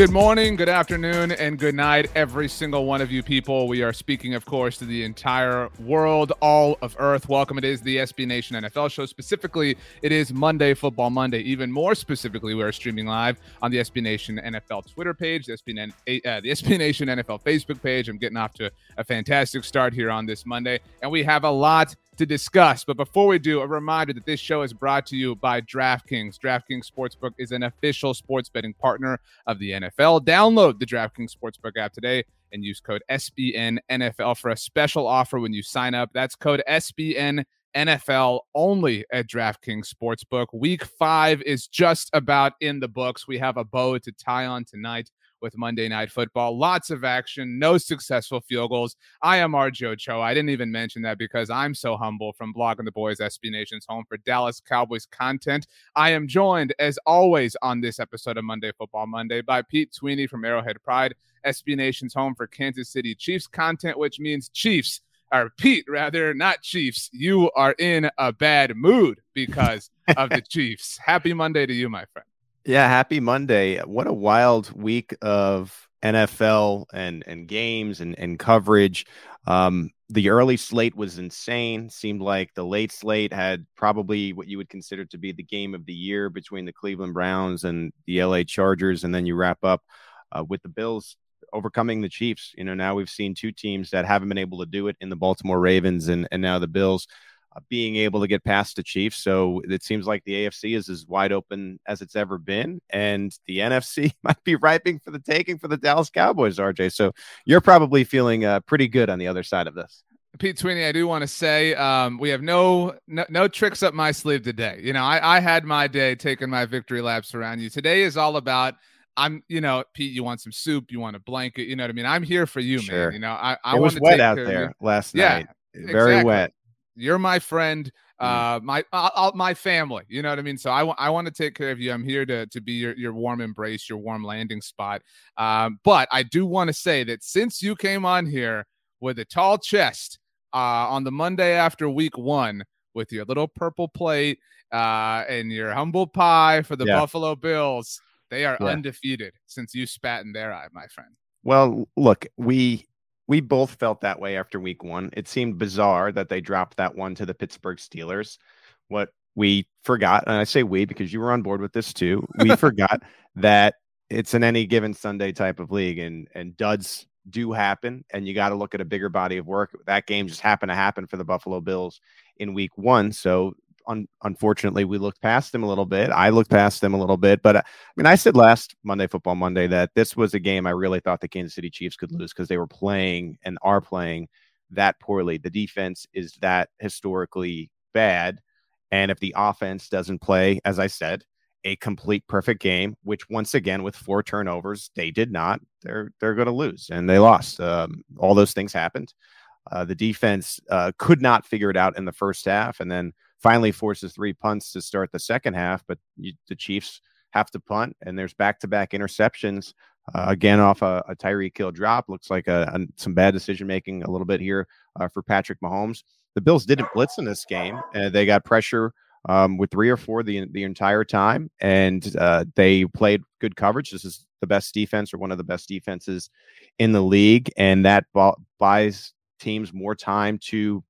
Good morning, good afternoon, and good night, every single one of you people. We are speaking, of course, to the entire world, all of Earth. Welcome. It is the SB Nation NFL show. Specifically, it is Monday Football Monday. Even more specifically, we are streaming live on the SB Nation NFL Twitter page, the SB, uh, the SB Nation NFL Facebook page. I'm getting off to a fantastic start here on this Monday, and we have a lot to discuss. But before we do, a reminder that this show is brought to you by DraftKings. DraftKings Sportsbook is an official sports betting partner of the NFL. Download the DraftKings Sportsbook app today and use code SBN NFL for a special offer when you sign up. That's code SBN NFL only at DraftKings Sportsbook. Week five is just about in the books. We have a bow to tie on tonight with Monday Night Football. Lots of action, no successful field goals. I am RJ Ochoa. I didn't even mention that because I'm so humble from Blogging the Boys, SB Nation's home for Dallas Cowboys content. I am joined, as always, on this episode of Monday Football Monday by Pete Sweeney from Arrowhead Pride, SB Nation's home for Kansas City Chiefs content, which means Chiefs or Pete, rather, not Chiefs. You are in a bad mood because of the Chiefs. Happy Monday to you, my friend. Yeah, happy Monday. What a wild week of NFL and and games and and coverage. Um, the early slate was insane. Seemed like the late slate had probably what you would consider to be the game of the year between the Cleveland Browns and the LA Chargers, and then you wrap up uh, with the Bills overcoming the Chiefs. You know, now we've seen two teams that haven't been able to do it in the Baltimore Ravens and and now the Bills being able to get past the Chiefs. So it seems like the AFC is as wide open as it's ever been, and the NFC might be ripening for the taking for the Dallas Cowboys. RJ, so you're probably feeling uh, pretty good on the other side of this. Pete Sweeney, I do want to say um, we have no, no, no tricks up my sleeve today. You know, I, I had my day taking my victory laps around you. Today is all about I'm, you know, Pete, you want some soup, you want a blanket, you know what I mean? I'm here for you, sure. man. You know, I, I it was wet out there last yeah, night. Very exactly. wet. You're my friend, mm. uh, my uh, my family. You know what I mean. So I, w- I want to take care of you. I'm here to to be your your warm embrace, your warm landing spot. Um, but I do want to say that since you came on here with a tall chest uh, on the Monday after Week One with your little purple plate uh, and your humble pie for the yeah. Buffalo Bills, they are yeah. undefeated since you spat in their eye, my friend. Well, look, we we both felt that way after week one. It seemed bizarre that they dropped that one to the Pittsburgh Steelers. What we forgot, and I say we because you were on board with this too, we forgot that it's an any given Sunday type of league and and duds do happen and you got to look at a bigger body of work. That game just happened to happen for the Buffalo Bills in week 1, so un- unfortunately, we looked past them a little bit. I looked past them a little bit, but uh, I mean, I said last Monday Football Monday that this was a game I really thought the Kansas City Chiefs could lose because they were playing and are playing that poorly. The defense is that historically bad, and if the offense doesn't play, as I said, a complete perfect game, which once again with four turnovers they did not. They're they're going to lose, and they lost. Um, all those things happened. Uh, the defense uh, could not figure it out in the first half, and then finally forces three punts to start the second half, but you, the Chiefs have to punt, and there's back-to-back interceptions. Uh, again, off a, a Tyreek Hill drop, looks like a, a, some bad decision making a little bit here uh, for Patrick Mahomes. The Bills didn't blitz in this game, they got pressure um, with three or four the the entire time, and uh, they played good coverage. This is the best defense or one of the best defenses in the league, and that buys teams more time to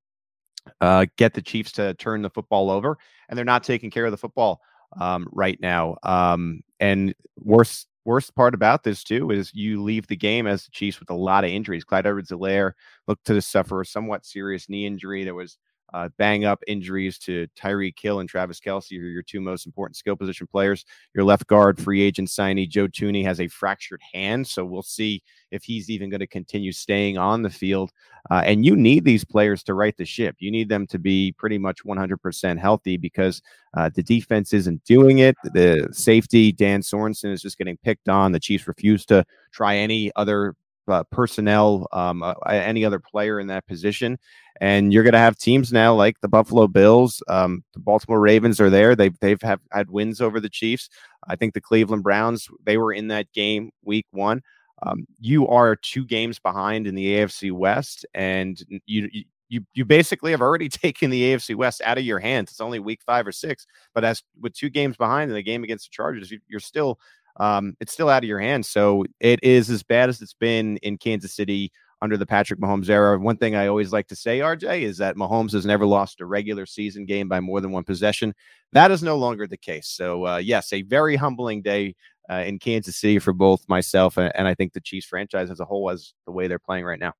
uh, get the Chiefs to turn the football over, and they're not taking care of the football um, right now. Um, and worst worst part about this too is you leave the game as the Chiefs with a lot of injuries. Clyde Edwards-Helaire looked to suffer a somewhat serious knee injury. There was uh, bang up injuries to Tyreek Hill and Travis Kelce are your two most important skill position players. Your left guard, free agent signee Joe Thuney has a fractured hand, so we'll see if he's even going to continue staying on the field. Uh, and you need these players to right the ship. You need them to be pretty much 100% healthy because uh, the defense isn't doing it. The safety, Dan Sorensen, is just getting picked on. The Chiefs refuse to try any other uh, personnel, um, uh, any other player in that position. And you're going to have teams now like the Buffalo Bills, um, the Baltimore Ravens are there. They've they've have had wins over the Chiefs. I think the Cleveland Browns they were in that game week one. Um, you are two games behind in the AFC West, and you, you you basically have already taken the AFC West out of your hands. It's only week five or six, but as with two games behind in the game against the Chargers, you, you're still um, it's still out of your hands. So it is as bad as it's been in Kansas City under the Patrick Mahomes era. One thing I always like to say, RJ, is that Mahomes has never lost a regular season game by more than one possession. That is no longer the case. So, uh, yes, a very humbling day uh, in Kansas City for both myself and, and I think the Chiefs franchise as a whole, as the way they're playing right now.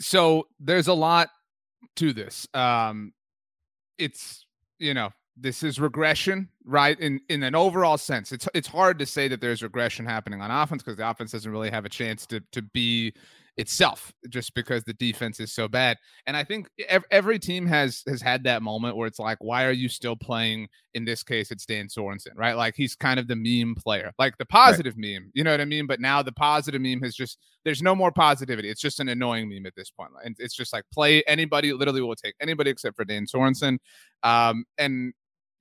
So, there's a lot to this. Um, it's, you know, this is regression, right? In in an overall sense, it's it's hard to say that there's regression happening on offense because the offense doesn't really have a chance to to be itself just because the defense is so bad. And I think every team has has had that moment where it's like, why are you still playing? In this case, it's Dan Sorensen, right? Like he's kind of the meme player, like the positive right. meme. You know what I mean? But now the positive meme has just there's no more positivity. It's just an annoying meme at this point. And it's just like play anybody. Literally, will take anybody except for Dan Sorensen. Um, and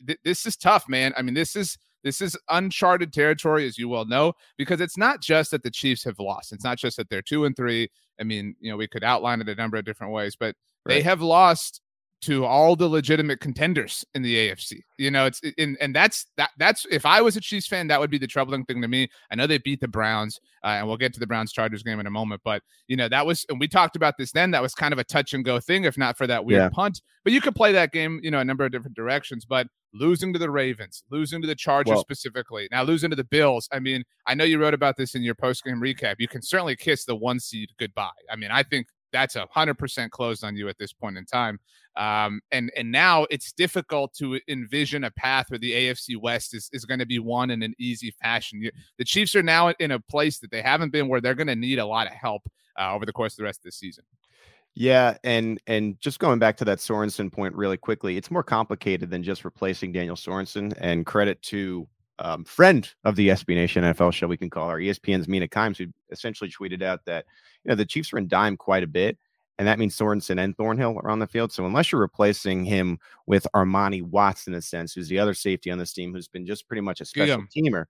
th- this is tough, man. I mean, this is this is uncharted territory, as you well know, because it's not just that the Chiefs have lost. It's not just that they're two and three. I mean, you know, we could outline it a number of different ways, but right. they have lost to all the legitimate contenders in the AFC. You know, it's in and that's that that's if I was a Chiefs fan, that would be the troubling thing to me. I know they beat the Browns, uh, and we'll get to the Browns Chargers game in a moment, but you know that was and we talked about this then. That was kind of a touch and go thing, if not for that weird yeah. punt. But you could play that game, you know, a number of different directions. But losing to the Ravens, losing to the Chargers well, specifically, now losing to the Bills. I mean, I know you wrote about this in your post game recap. You can certainly kiss the one seed goodbye. I mean, I think that's a hundred percent closed on you at this point in time. Um, and and now it's difficult to envision a path where the AFC West is, is going to be won in an easy fashion. You, the Chiefs are now in a place that they haven't been where they're going to need a lot of help uh, over the course of the rest of the season. Yeah, and and just going back to that Sorensen point really quickly, it's more complicated than just replacing Daniel Sorensen. And credit to um, friend of the SB Nation NFL show, we can call her ESPN's Mina Kimes, who essentially tweeted out that you know the Chiefs are in dime quite a bit, and that means Sorensen and Thornhill are on the field. So unless you're replacing him with Armani Watts in a sense, who's the other safety on this team, who's been just pretty much a special teamer.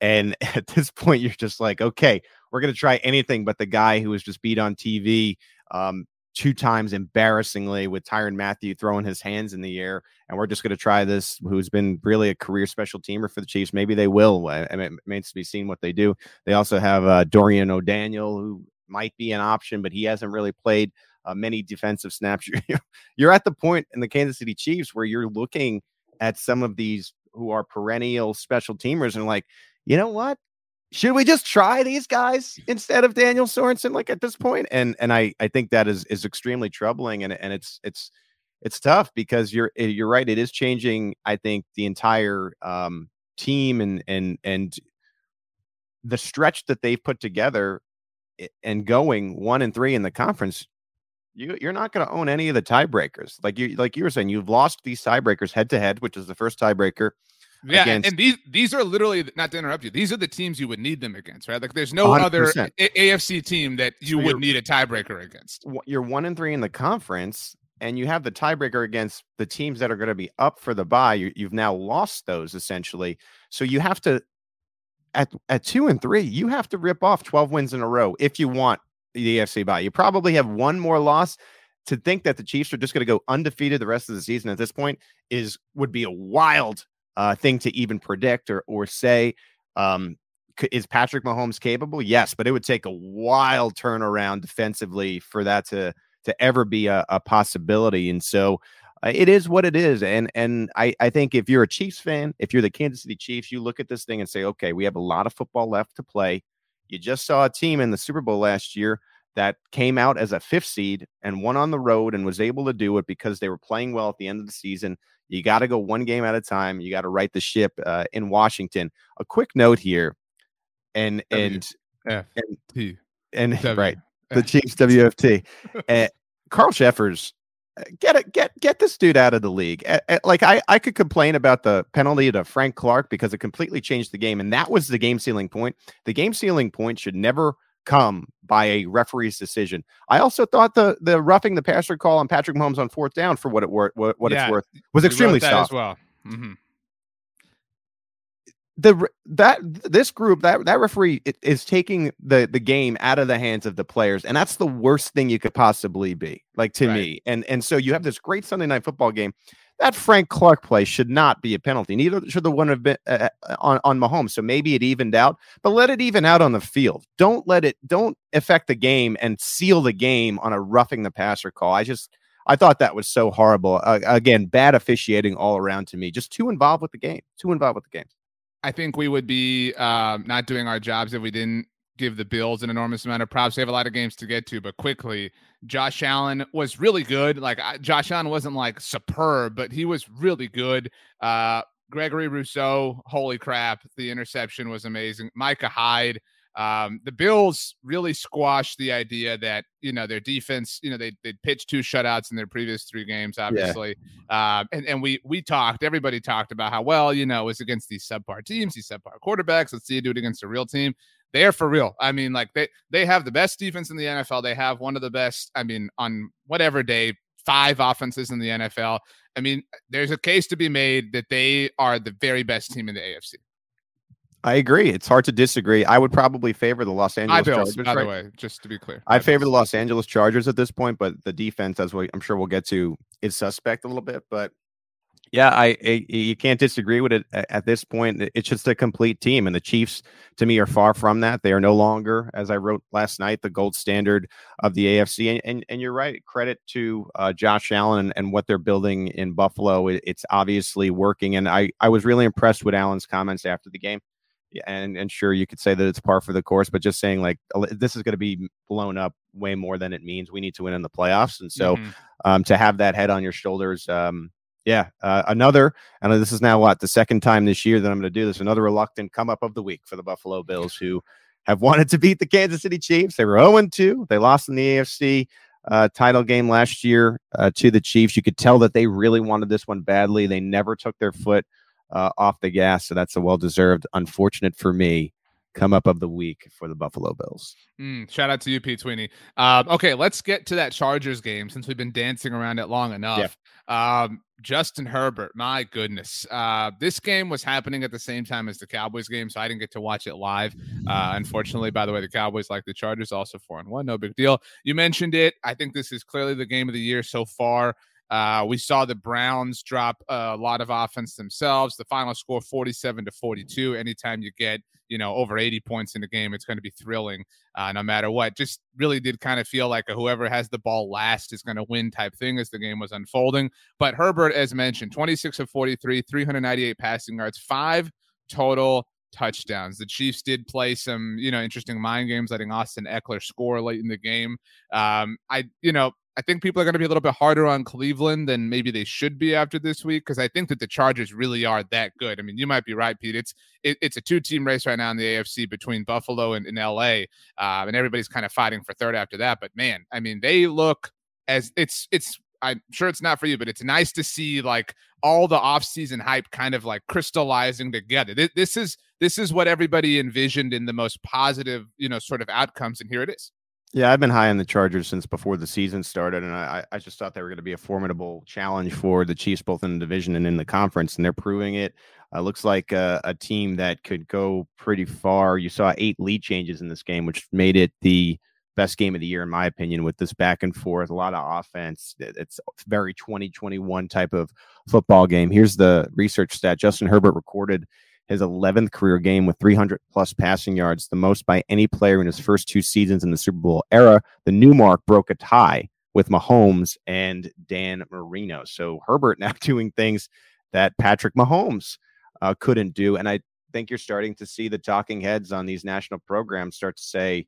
And at this point, you're just like, okay, we're going to try anything but the guy who was just beat on TV um, two times embarrassingly with Tyrann Mathieu throwing his hands in the air. And we're just going to try this, who's been really a career special teamer for the Chiefs. Maybe they will. I mean, it remains to be seen what they do. They also have uh, Dorian O'Daniel, who might be an option, but he hasn't really played uh, many defensive snaps. You're at the point in the Kansas City Chiefs where you're looking at some of these who are perennial special teamers and like, you know what? Should we just try these guys instead of Daniel Sorensen like at this? And and I I think that is is extremely troubling and and it's it's it's tough because you're eh, you're right it is changing I think the entire um team and and and the stretch that they've put together eh, and going 1 and 3 in the conference you you're not going to own any of the tiebreakers like you like you were saying you've lost these tiebreakers head to head which is the first tiebreaker yeah, against... and these these are literally not to interrupt you. These are the teams you would need them against, right? Like, there's no 100%. other a- AFC team that you so would need a tiebreaker against. You're one and three in the conference, and you have the tiebreaker against the teams that are going to be up for the bye. You, you've now lost those essentially, so you have to at at two and three, you have to rip off 12 wins in a row if you want the AFC bye. You probably have one more loss. To think that the Chiefs are just going to go undefeated the rest of the season at this point is would be a wild uh, thing to even predict or or say. Um, is Patrick Mahomes capable? Yes, but it would take a wild turnaround defensively for that to to ever be a, a possibility. And so uh, it is what it is. And and I I think if you're a Chiefs fan, if you're the Kansas City Chiefs, you look at this thing and say, okay, we have a lot of football left to play. You just saw a team in the Super Bowl last year that came out as a fifth seed and won on the road and was able to do it because they were playing well at the end of the season. You got to go one game at a time. You got to right the ship uh, in Washington. A quick note here, and and F and, T and W. right the Chiefs WFT. uh, Carl Cheffers, uh, get it, get get this dude out of the league. Uh, uh, like I, I could complain about the penalty to Frank Clark because it completely changed the game, and that was the game sealing point. The game sealing point should never come by a referee's decision. I also thought the the roughing the passer call on Patrick Mahomes on fourth down for what it worth what, what Yeah, it's worth was extremely soft. as well. hmm the that this group that that referee is taking the the game out of the hands of the players and that's the worst thing you could possibly be like to Right. me and and so you have this great sunday night football game that frank clark play should not be a penalty neither should the one have been uh, uh, on on mahomes so maybe it evened out but let it even out on the field don't let it don't affect the game and seal the game on a roughing the passer call i just I thought that was so horrible. Uh, again, bad officiating all around to me. Just too involved with the game. Too involved with the game. I think we would be um, not doing our jobs if we didn't give the Bills an enormous amount of props. They have a lot of games to get to, but quickly, Josh Allen was really good. Like I, Josh Allen wasn't like superb, but he was really good. Uh, Gregory Rousseau, holy crap, the interception was amazing. Micah Hyde. Um, the Bills really squashed the idea that you know their defense. You know they they pitched two shutouts in their previous three games, obviously. Um, and and we we talked. Everybody talked about how well you know it was against these subpar teams, these subpar quarterbacks. Let's see you do it against a real team. They are for real. I mean, like they they have the best defense in the NFL. They have one of the best. I mean, on whatever day, five offenses in the NFL. I mean, there's a case to be made that they are the very best team in the AFC. I agree. It's hard to disagree. I would probably favor the Los Angeles Bills, Chargers. by the way, just to be clear. I'd favor the Los Angeles Chargers at this point, but the defense, as we, I'm sure we'll get to, is suspect a little bit. But yeah, I, I you can't disagree with it at this point. It's just a complete team, and the Chiefs, to me, are far from that. They are no longer, as I wrote last night, the gold standard of the AFC. And and, and you're right. Credit to uh, Josh Allen and, and what they're building in Buffalo. It- it's obviously working, and I I was really impressed with Allen's comments after the game. And and sure you could say that it's par for the course, but just saying like "Oh, this is going to be blown up way more than it means. We need to win in the playoffs, and so Mhm. um, to have that head on your shoulders, um, yeah, uh, another. And this is now what the second time this year that I'm going to do this. Another reluctant come up of the week for the Buffalo Bills, who have wanted to beat the Kansas City Chiefs. They were 0 2. They lost in the AFC uh, title game last year uh, to the Chiefs. You could tell that they really wanted this one badly. They never took their foot uh, off the gas. So that's a well deserved, unfortunate for me, come up of the week for the Buffalo Bills. Mm, shout out to you, Pete Sweeney. Um, okay, let's get to that Chargers game since we've been dancing around it long enough. Um, Justin Herbert, my goodness. Uh, this game was happening at the same time as the Cowboys game, so I didn't get to watch it live. Uh, unfortunately, by the way, the Cowboys, like the Chargers, also four and one, no big deal. You mentioned it. I think this is clearly the game of the year so far. Uh, we saw the Browns drop a lot of offense themselves. The final score 47 to 42. Anytime you get, you know, over 80 points in the game, it's going to be thrilling uh, no matter what. Just really did kind of feel like a whoever has the ball last is going to win type thing as the game was unfolding. But Herbert, as mentioned, 26 of 43, 398 passing yards, five total touchdowns. The Chiefs did play some, you know, interesting mind games, letting Austin Ekeler score late in the game. Um, I, you know, I think people are going to be a little bit harder on Cleveland than maybe they should be after this week because I think that the Chargers really are that good. I mean, you might be right, Pete. It's it, it's a two team race right now in the AFC between Buffalo and, and LA, uh, and everybody's kind of fighting for third after that. But man, I mean, they look as it's it's. I'm sure it's not for you, but it's nice to see like all the offseason hype kind of like crystallizing together. This, this is this is what everybody envisioned in the most positive, you know, sort of outcomes, and here it is. Yeah, I've been high on the Chargers since before the season started, and I, I just thought they were going to be a formidable challenge for the Chiefs, both in the division and in the conference, and they're proving it. Uh, looks like a, a team that could go pretty far. You saw eight lead changes in this game, which made it the best game of the year, in my opinion, with this back and forth, a lot of offense. It's very 2021 type of football game. Here's the research stat Justin Herbert recorded his 11th career game with 300 plus passing yards, the most by any player in his first two seasons in the Super Bowl era. The new mark broke a tie with Mahomes and Dan Marino. So Herbert now doing things that Patrick Mahomes uh, couldn't do. And I think you're starting to see the talking heads on these national programs start to say,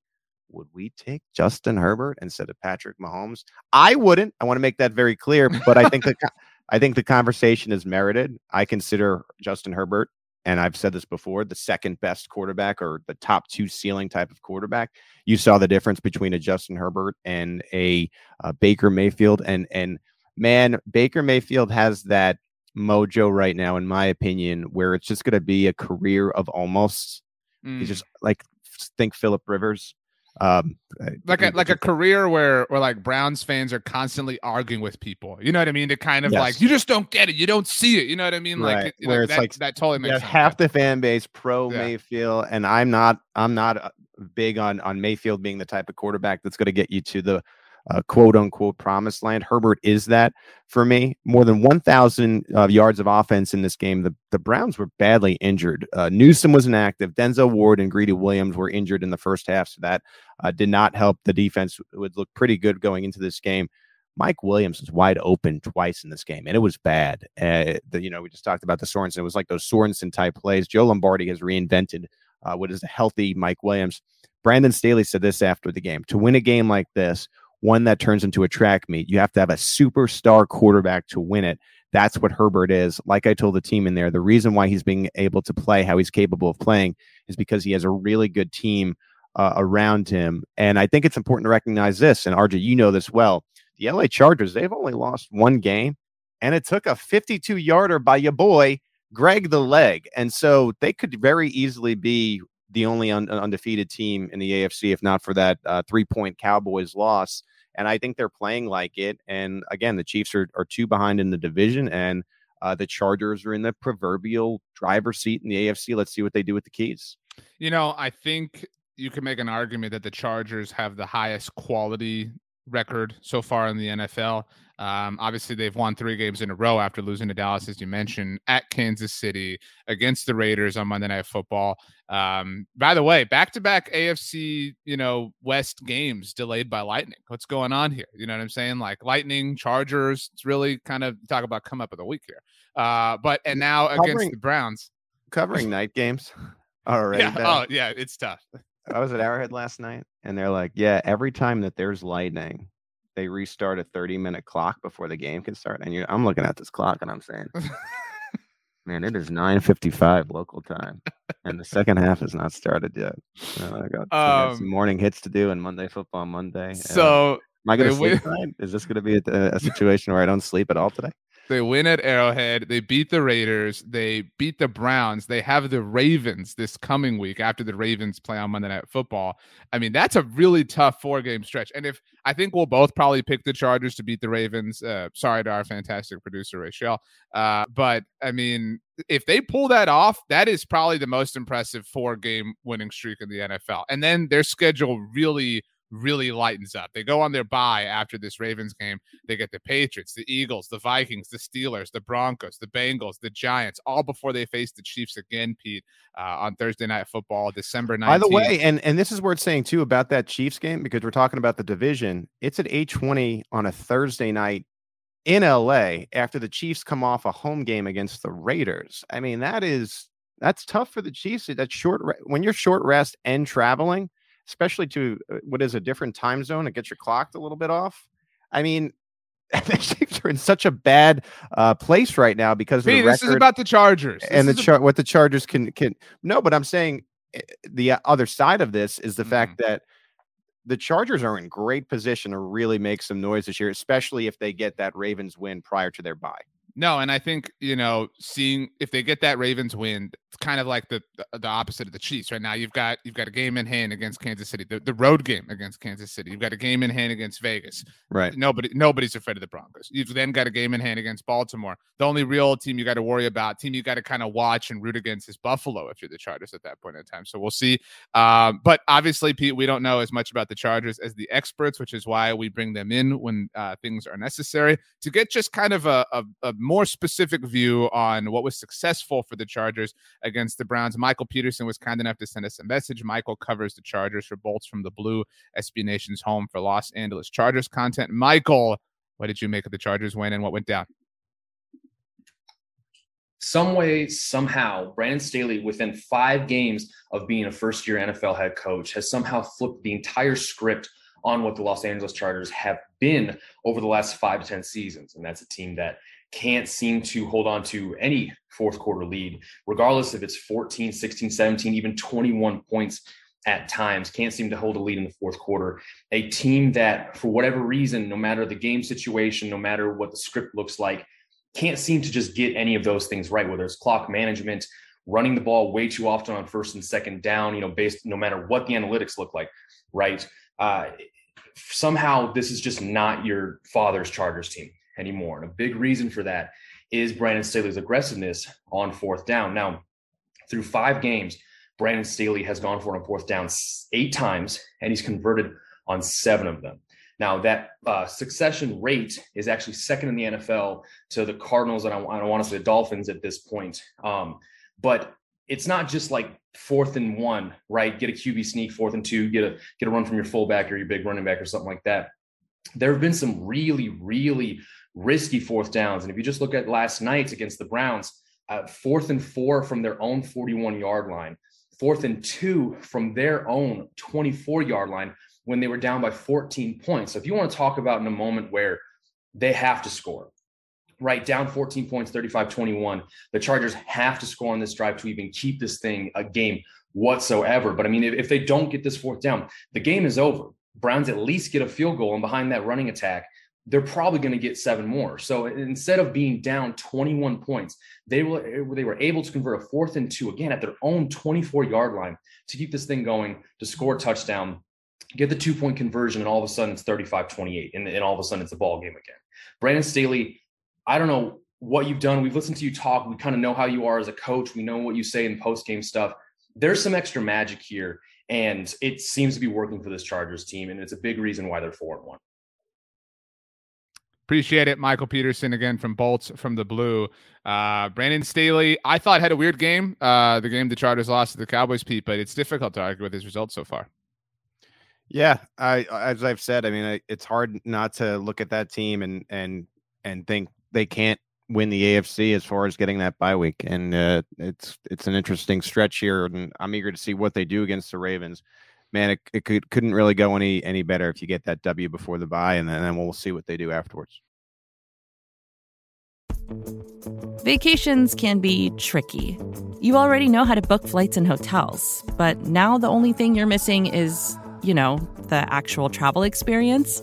would we take Justin Herbert instead of Patrick Mahomes? I wouldn't. I want to make that very clear, but I think the I think the conversation is merited. I consider Justin Herbert, and I've said this before, the second best quarterback or the top two ceiling type of quarterback. You saw the difference between a Justin Herbert and a, a Baker Mayfield, and and man, Baker Mayfield has that mojo right now, in my opinion, where it's just going to be a career of almost. Mm. He's just like think Philip Rivers. Um, like a like a career where where like Browns fans are constantly arguing with people. You know what I mean? To kind of yes. like you just don't get it, you don't see it. You know what I mean? Like right. where it's that, like that totally makes sense. half the fan base pro yeah. Mayfield, and I'm not I'm not uh, big on on Mayfield being the type of quarterback that's going to get you to the uh, quote unquote promised land. Herbert is that for me. More than 1,000 uh, yards of offense in this game. The, the Browns were badly injured. Uh, Newsome was inactive. Denzel Ward and Greedy Williams were injured in the first half, so that uh, did not help. The defense would look pretty good going into this game. Mike Williams was wide open twice in this game, and it was bad. Uh, the, you know, we just talked about the Sorensen. It was like those Sorensen type plays. Joe Lombardi has reinvented uh, what is a healthy Mike Williams. Brandon Staley said this after the game to win a game like this, one that turns into a track meet. You have to have a superstar quarterback to win it. That's what Herbert is. Like I told the team in there, the reason why he's being able to play how he's capable of playing is because he has a really good team uh, around him. And I think it's important to recognize this. And RJ, you know this well. The LA Chargers, they've only lost one game, and it took a 52 yarder by your boy, Greg the Leg. And so they could very easily be the only un- undefeated team in the AFC, if not for that uh, three point Cowboys loss. And I think they're playing like it. And again, the Chiefs are, are two behind in the division, and uh, the Chargers are in the proverbial driver's seat in the AFC. Let's see what they do with the keys. You know, I think you can make an argument that the Chargers have the highest quality record so far in the NFL. Um, obviously, they've won three games in a row after losing to Dallas, as you mentioned, at Kansas City against the Raiders on Monday Night Football. Um, by the way, back-to-back AFC, you know, West games delayed by lightning. What's going on here? You know what I'm saying? Like Lightning, Chargers. It's really kind of talk about come up of the week here. Uh, but and now covering, against the Browns, covering night games already. Yeah. Oh, yeah. It's tough. I was at Arrowhead last night, and they're like, "Yeah, every time that there's lightning, they restart a 30 minute clock before the game can start." And I'm looking at this clock, and I'm saying, "Man, it is 9:55 local time, and the second half has not started yet. Uh, I, got, um, some morning hits to do, and Monday Football Monday. So, uh, am I going to sleep tonight? Is this going to be a, a situation where I don't sleep at all today?" They win at Arrowhead. They beat the Raiders. They beat the Browns. They have the Ravens this coming week after the Ravens play on Monday Night Football. I mean, that's a really tough four game stretch. And if I think we'll both probably pick the Chargers to beat the Ravens. Uh, sorry to our fantastic producer, Rachel. Uh, but I mean, if they pull that off, that is probably the most impressive four game winning streak in the NFL. And then their schedule really really lightens up. They go on their bye after this Ravens game. They get the Patriots, the Eagles, the Vikings, the Steelers, the Broncos, the Bengals, the Giants, all before they face the Chiefs again, Pete, uh, on Thursday Night Football, December 19th. By the way, and, and this is worth saying too about that Chiefs game because we're talking about the division. It's at 820 on a Thursday night in LA after the Chiefs come off a home game against the Raiders. I mean, that is that's tough for the Chiefs. That's short when you're short rest and traveling especially to uh, what is a different time zone. It gets your clocked a little bit off. I mean, the Chiefs are in such a bad uh, place right now because hey, this is about the Chargers this and the char- what the Chargers can can no, but I'm saying eh, the other side of this is the mm-hmm. fact that the Chargers are in great position to really make some noise this year, especially if they get that Ravens win prior to their bye. No, and I think you know, seeing if they get that Ravens win, it's kind of like the, the, opposite of the Chiefs right now. You've got you've got a game in hand against Kansas City, the, the road game against Kansas City. You've got a game in hand against Vegas. Right. Nobody nobody's afraid of the Broncos. You've then got a game in hand against Baltimore. The only real team you got to worry about, team you got to kind of watch and root against is Buffalo if you're the Chargers at that point in time. So we'll see. Um, but obviously, Pete, we don't know as much about the Chargers as the experts, which is why we bring them in when uh, things are necessary to get just kind of a, a, a more specific view on what was successful for the Chargers against the Browns. Michael Peterson was kind enough to send us a message. Michael covers the Chargers for Bolts from the Blue, SB Nation's home for Los Angeles Chargers content. Michael, what did you make of the Chargers win and what went down? some way, somehow, Brandon Staley, within five games of being a first year NFL head coach, has somehow flipped the entire script on what the Los Angeles Chargers have been over the last five to 10 seasons. And that's a team that can't seem to hold on to any fourth quarter lead, regardless if it's 14, 16, 17, even 21 points at times, can't seem to hold a lead in the fourth quarter. A team that, for whatever reason, no matter the game situation, no matter what the script looks like, can't seem to just get any of those things right, whether it's clock management, running the ball way too often on first and second down, you know, based no matter what the analytics look like, right? Uh, somehow this is just not your father's Chargers team anymore. And a big reason for that is Brandon Staley's aggressiveness on fourth down. Now, through five games, Brandon Staley has gone for it on fourth down eight times, and he's converted on seven of them. Now, that uh, succession rate is actually second in the NFL to the Cardinals, and I, I don't want to say the Dolphins at this point. Um, but it's not just like fourth and one, right? Get a QB sneak, fourth and two, get a get a run from your fullback or your big running back or something like that. There have been some really, really risky fourth downs, and if you just look at last night against the Browns, uh, fourth and four from their own 41 yard line, fourth and two from their own 24 yard line when they were down by 14 points. So if you want to talk about in a moment where they have to score, right down 14 points 35 21 the chargers have to score on this drive to even keep this thing a game whatsoever. But i mean if, if they don't get this fourth down the game is over browns at least get a field goal and behind that running attack they're probably going to get seven more so instead of being down 21 points they were they were able to convert a fourth and two again at their own 24 yard line to keep this thing going to score a touchdown get the two point conversion and all of a sudden it's 35 28 and, and all of a sudden it's a ball game again brandon staley I don't know what you've done. We've listened to you talk. We kind of know how you are as a coach. We know what you say in post game stuff. There's some extra magic here, and it seems to be working for this Chargers team, and it's a big reason why they're four and one. Appreciate it, Michael Peterson again from Bolts from the Blue. Uh, Brandon Staley, I thought had a weird game. Uh, the game the Chargers lost to the Cowboys, Pete, but it's difficult to argue with his results so far. Yeah, I as I've said, I mean, I, it's hard not to look at that team and and and think they can't win the AFC as far as getting that bye week, and uh, it's it's an interesting stretch here, and I'm eager to see what they do against the Ravens. Man, it, it could couldn't really go any any better if you get that W before the bye, and then, and then we'll see what they do afterwards. Vacations can be tricky. You already know how to book flights and hotels, but now the only thing you're missing is, you know, the actual travel experience.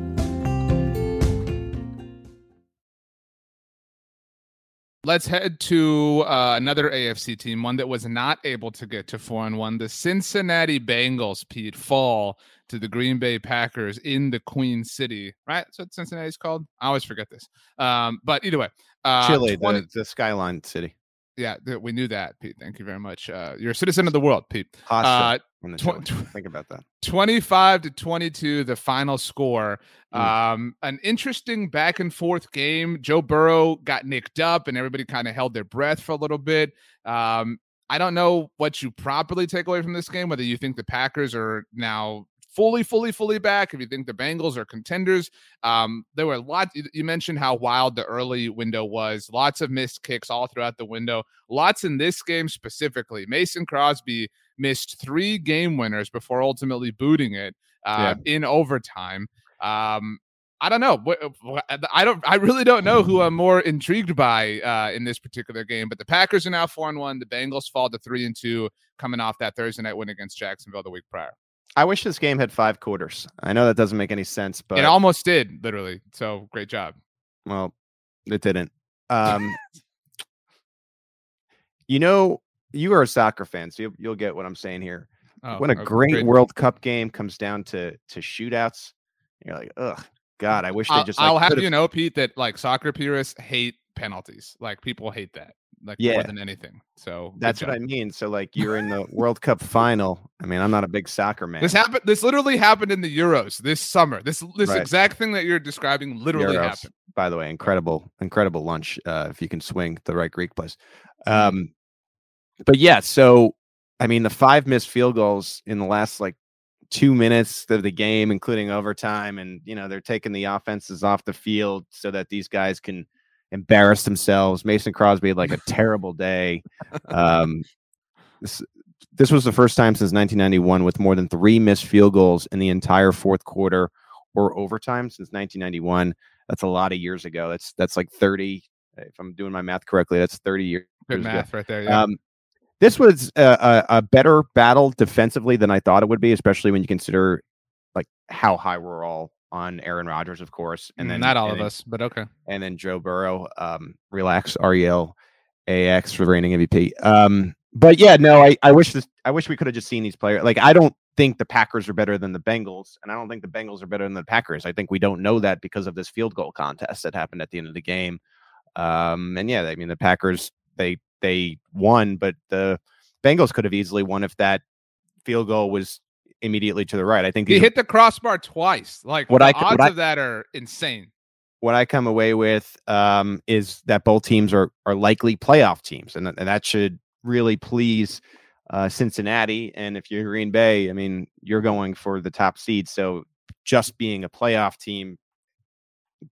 Let's head to uh, another AFC team, one that was not able to get to four and one. The Cincinnati Bengals, Pete, fall to the Green Bay Packers in the Queen City, right? That's what Cincinnati's called. I always forget this. Um, but either way, uh, Chile, 20- the, the skyline city. Yeah, we knew that, Pete. Thank you very much. Uh, you're a citizen of the world, Pete. Uh, tw- Think about that. 25 to 22, the final score. Mm. Um, an interesting back and forth game. Joe Burrow got nicked up, and everybody kind of held their breath for a little bit. Um, I don't know what you properly take away from this game, whether you think the Packers are now fully, fully, fully back. If you think the Bengals are contenders, um, there were a lot. You mentioned how wild the early window was. Lots of missed kicks all throughout the window. Lots in this game specifically. Mason Crosby missed three game winners before ultimately booting it uh, yeah. in overtime. Um, I don't know. I don't. I really don't know who I'm more intrigued by uh, in this particular game. But the Packers are now four and one. The Bengals fall to three and two, coming off that Thursday night win against Jacksonville the week prior. I wish this game had five quarters. I know that doesn't make any sense, but it almost did, literally. So great job. Well, it didn't. Um, you know, you are a soccer fan, so you'll, you'll get what I'm saying here. Oh, when a great, great, World Cup game comes down to to shootouts, you're like, ugh, God, I wish they just. I'll like, have could've... you know, Pete, that like soccer purists hate penalties. Like people hate that like yeah. more than anything. So that's what I mean. So like you're in the World Cup final. I mean, I'm not a big soccer man. This happened. This literally happened in the Euros this summer. This this right. exact thing that you're describing literally Euros, happened. By the way, incredible, incredible lunch. Uh, if you can swing the right Greek place. Mm-hmm. Um, but yeah. So I mean, the five missed field goals in the last like two minutes of the game, including overtime, and you know they're taking the offenses off the field so that these guys can embarrassed themselves. Mason Crosby had like a terrible day. Um, this this was the first time since 1991 with more than three missed field goals in the entire fourth quarter or overtime since 1991. That's a lot of years ago. That's that's like 30. If I'm doing my math correctly, that's 30 years. Good math ago. right there. Yeah. Um, this was a, a, a, better battle defensively than I thought it would be, especially when you consider like how high we're all on Aaron Rodgers, of course, and mm, then not all of then, us, but okay. And then Joe Burrow, um, relax, Ariel, AX for reigning MVP. Um, but yeah, no, I, I wish this, I wish we could have just seen these players. Like, I don't think the Packers are better than the Bengals, and I don't think the Bengals are better than the Packers. I think we don't know that because of this field goal contest that happened at the end of the game. Um, and yeah, I mean the Packers they they won, but the Bengals could have easily won if that field goal was immediately to the right. I think he hit the crossbar twice. Like what I odds what of that are insane. What I come away with um, is that both teams are are likely playoff teams, and, and that should really please uh, Cincinnati. And if you're Green Bay, I mean, you're going for the top seed. So just being a playoff team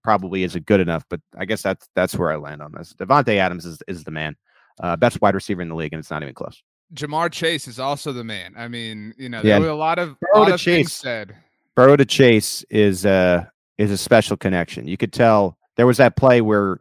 probably isn't good enough. But I guess that's that's where I land on this. Davante Adams is is the man, uh, best wide receiver in the league, and it's not even close. Ja'Marr Chase is also the man. I mean, you know, there yeah. were a lot of, Burrow lot of Chase, things said. Burrow to Chase is a is a special connection. You could tell there was that play where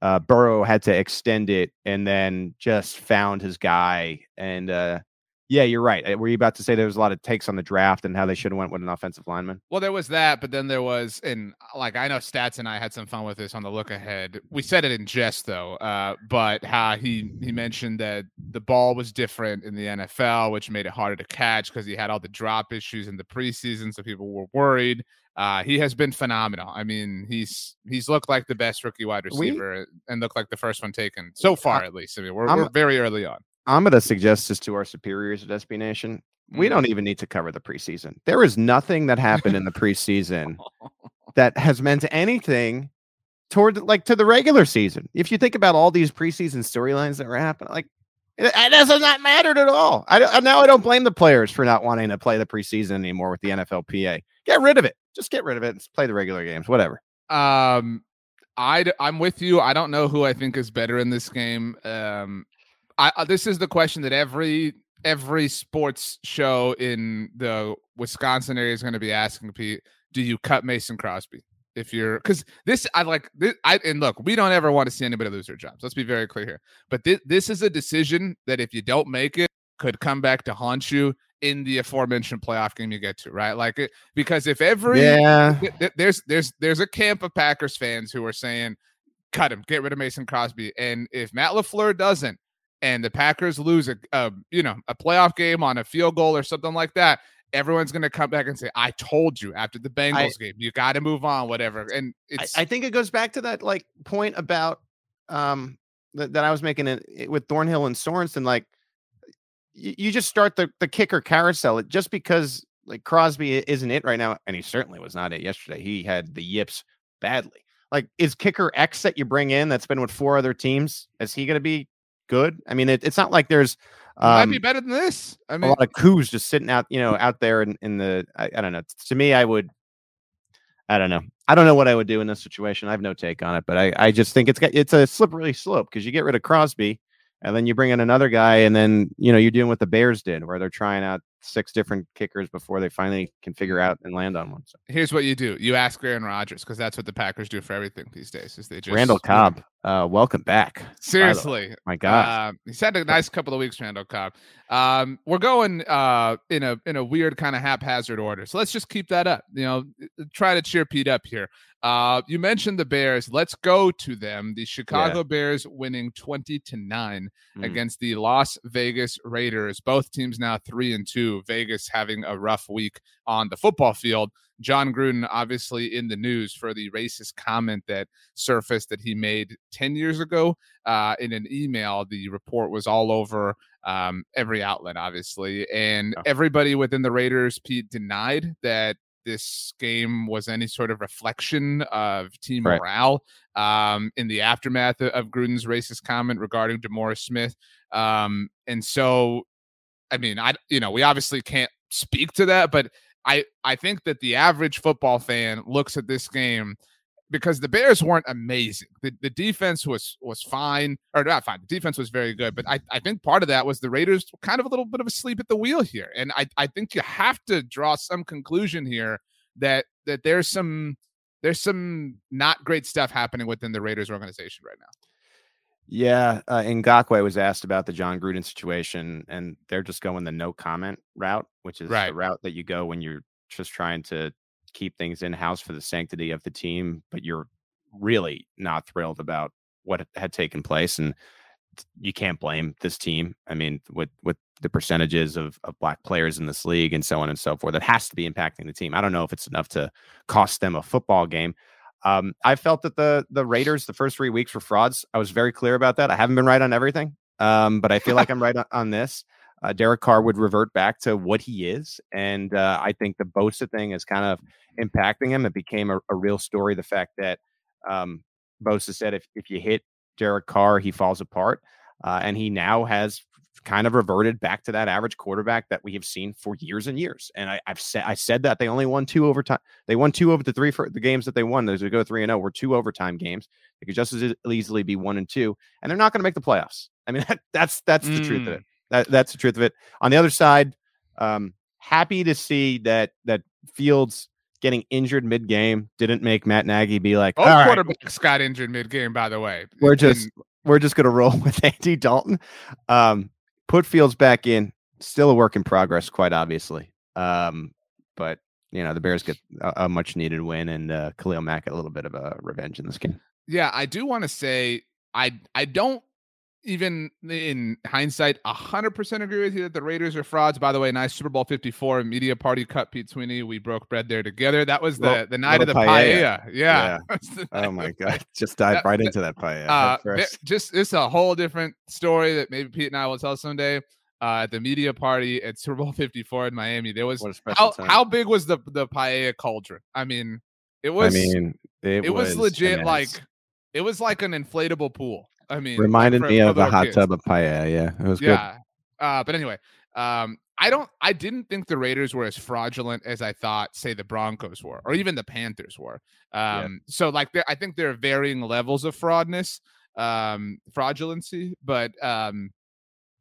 uh, Burrow had to extend it and then just found his guy and uh, yeah, you're right. Uh, were you about to say there was a lot of takes on the draft and how they should have went with an offensive lineman? Well, there was that, but then there was, and like I know Stats and I had some fun with this on the look ahead. We said it in jest though, uh, but how he he mentioned that the ball was different in the NFL, which made it harder to catch because he had all the drop issues in the preseason, so people were worried. Uh, he has been phenomenal. I mean, he's he's looked like the best rookie wide receiver we, and looked like the first one taken so far, at least. I mean, we're, we're very early on. I'm going to suggest this to our superiors at SB Nation. We mm-hmm. don't even need to cover the preseason. There is nothing that happened in the preseason that has meant anything toward like to the regular season. If you think about all these preseason storylines that were happening, like it, it has not mattered at all. I now I don't blame the players for not wanting to play the preseason anymore with the NFLPA. Get rid of it. Just get rid of it and play the regular games. Whatever. Um, I I'm with you. I don't know who I think is better in this game. Um, I, this is the question that every every sports show in the Wisconsin area is going to be asking Pete. Do you cut Mason Crosby? If you're because this, I like this. I and look, we don't ever want to see anybody lose their jobs. Let's be very clear here. But this, this is a decision that if you don't make it, could come back to haunt you in the aforementioned playoff game you get to, right? Like it, because if every Yeah. th- th- there's there's there's a camp of Packers fans who are saying, cut him, get rid of Mason Crosby, and if Matt LaFleur doesn't, and the Packers lose a, a you know a playoff game on a field goal or something like that, everyone's gonna come back and say, I told you after the Bengals game, you got to move on, whatever. And I, it's I think it goes back to that like point about um that, that I was making it, it with Thornhill and Sorensen. Like you, you just start the the kicker carousel. It just because like Crosby isn't it right now, and he certainly was not it yesterday. He had the yips badly. Like is kicker X that you bring in that's been with four other teams? Is he going to be good? I mean, it, it's not like there's it might be um, better than this. I a mean, a lot of coups just sitting out, you know, out there in, in the I, I don't know. To me, I would I don't know. I don't know what I would do in this situation. I have no take on it, but I, I just think it's got it's a slippery slope because you get rid of Crosby and then you bring in another guy, and then you know you're doing what the Bears did, where they're trying out six different kickers before they finally can figure out and land on one. So here's what you do: you ask Aaron Rodgers because that's what the Packers do for everything these days. Is they just Randall Cobb, uh, welcome back. Seriously, my God, Um, he's had a nice couple of weeks, Randall Cobb. Um, we're going uh in a in a weird kind of haphazard order. So let's just keep that up. You know, try to cheer Pete up here. Uh, you mentioned the Bears. Let's go to them. The Chicago Bears winning twenty to nine Mhm. against the Las Vegas Raiders. Both teams now three and two. Vegas having a rough week on the football field. Jon Gruden obviously in the news for the racist comment that surfaced that he made 10 years ago uh, in an email. The report was all over um, every outlet, obviously. And Yeah. everybody within the Raiders, Pete, denied that this game was any sort of reflection of team Right. morale um, in the aftermath of, Gruden's racist comment regarding DeMaurice Smith. Um, and so, I mean, I you know, we obviously can't speak to that, but I I think that the average football fan looks at this game because the Bears weren't amazing. The, the defense was was fine or not fine. The defense was very good, but I, I think part of that was the Raiders kind of a little bit of a sleep at the wheel here. And I, I think you have to draw some conclusion here that that there's some there's some not great stuff happening within the Raiders organization right now. Yeah, uh, Ngakoue was asked about the Jon Gruden situation, and they're just going the no comment route, which is Right. the route that you go when you're just trying to keep things in house for the sanctity of the team, but you're really not thrilled about what had taken place, and you can't blame this team. I mean, with with the percentages of, of black players in this league and so on and so forth, that has to be impacting the team. I don't know if it's enough to cost them a football game. Um, I felt that the the Raiders the first three weeks were frauds. I was very clear about that. I haven't been right on everything, um, but I feel like I'm right on, on this. Uh, Derek Carr would revert back to what he is, and uh, I think the Bosa thing is kind of impacting him. It became a, a real story. The fact that um, Bosa said if if you hit Derek Carr, he falls apart, uh, and he now has kind of reverted back to that average quarterback that we have seen for years and years. And I, I've said I said that they only won two overtime. They won two over the three for the games that they won. Those would go three and zero were two overtime games. They could just as easily be one and two, and they're not going to make the playoffs. I mean, that, that's that's the truth of Mm. it. That, that's the truth of it. On the other side, um, happy to see that that Fields getting injured mid game didn't make Matt Nagy be like, Both all right, quarterbacks got injured mid game, by the way. we're And- just we're just gonna roll with Andy Dalton. Um, put Fields back in. Still a work in progress, quite obviously. Um, but you know the Bears get a, a much needed win, and uh, Khalil Mack a little bit of a revenge in this game. Yeah, I do want to say I I don't even in hindsight 100% agree with you that the Raiders are frauds. By the way, nice Super Bowl 54 media party cut Pete Sweeney. We broke bread there together. That was the Little- the night of the paella. paella. Yeah. The Oh my god, just dive That- right into that pie. Uh, just it's a whole different story that maybe Pete and I will tell someday. Uh, at the media party at Super Bowl 54 in Miami, there was what a special how time. how big was the the paella cauldron? I mean, it was. I mean, it, it was, legit immense. like it was like an inflatable pool. I mean, reminded for- me for of a hot kids. tub of paella. Yeah, it was good. Yeah. Uh, but anyway, um, I don't. I didn't think the Raiders were as fraudulent as I thought. Say the Broncos were, or even the Panthers were. Yeah. Um, so like, I think there are varying levels of fraudness, um, fraudulency. But um,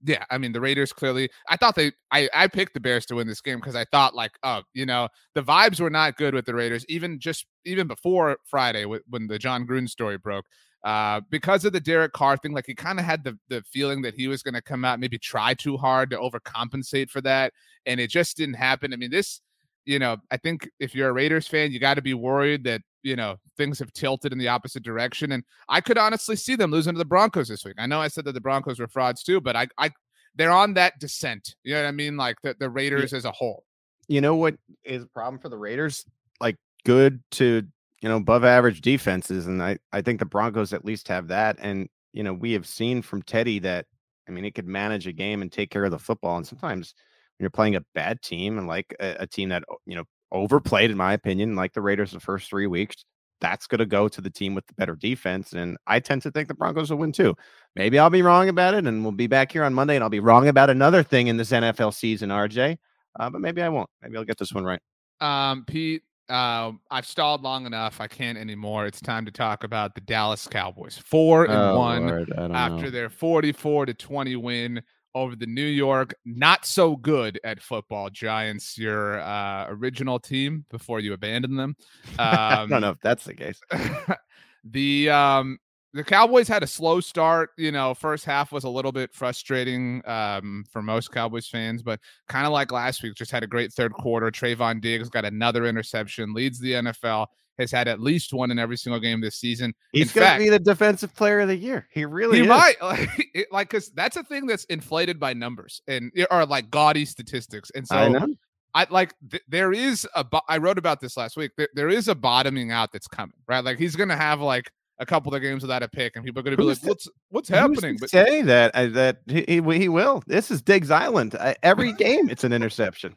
yeah, I mean the Raiders clearly. I thought they. I I picked the Bears to win this game because I thought like, oh, you know, the vibes were not good with the Raiders, even just even before Friday when the Jon Gruden story broke. Uh, because of the Derek Carr thing, like he kind of had the the feeling that he was going to come out, maybe try too hard to overcompensate for that, and it just didn't happen. I mean, this, you know, I think if you're a Raiders fan, you got to be worried that you know things have tilted in the opposite direction, and I could honestly see them losing to the Broncos this week. I know I said that the Broncos were frauds too, but I, I, they're on that descent. You know what I mean? Like the the Raiders yeah. as a whole. You know what is a problem for the Raiders? Like good to you know, above average defenses. And I, I think the Broncos at least have that. And, you know, we have seen from Teddy that, I mean, he could manage a game and take care of the football. And sometimes when you're playing a bad team and like a, a team that, you know, overplayed, in my opinion, like the Raiders the first three weeks, that's going to go to the team with the better defense. And I tend to think the Broncos will win too. Maybe I'll be wrong about it. And we'll be back here on Monday and I'll be wrong about another thing in this NFL season, RJ. Uh, but maybe I won't. Maybe I'll get this one right. Um, Pete, uh, I've stalled long enough. I can't anymore. It's time to talk about the Dallas Cowboys. Four and oh, one after know. their 44 to 20 win over the New York, not so good at football Giants, your uh, original team before you abandoned them. Um, I don't know if that's the case. the um, the Cowboys had a slow start. You know, first half was a little bit frustrating um, for most Cowboys fans, but kind of like last week, just had a great third quarter. Trevon Diggs got another interception, leads the NFL, has had at least one in every single game this season. He's going to be the defensive player of the year. He really he is. might like because that's a thing that's inflated by numbers and or like gaudy statistics. And so I know. I like th- there is a. I wrote about this last week. There, there is a bottoming out that's coming, right? Like he's going to have like a couple of games without a pick, and people are going to be who's like, "What's what's happening?" But say that uh, that he, he will. This is Diggs Island. Uh, every game, it's an interception.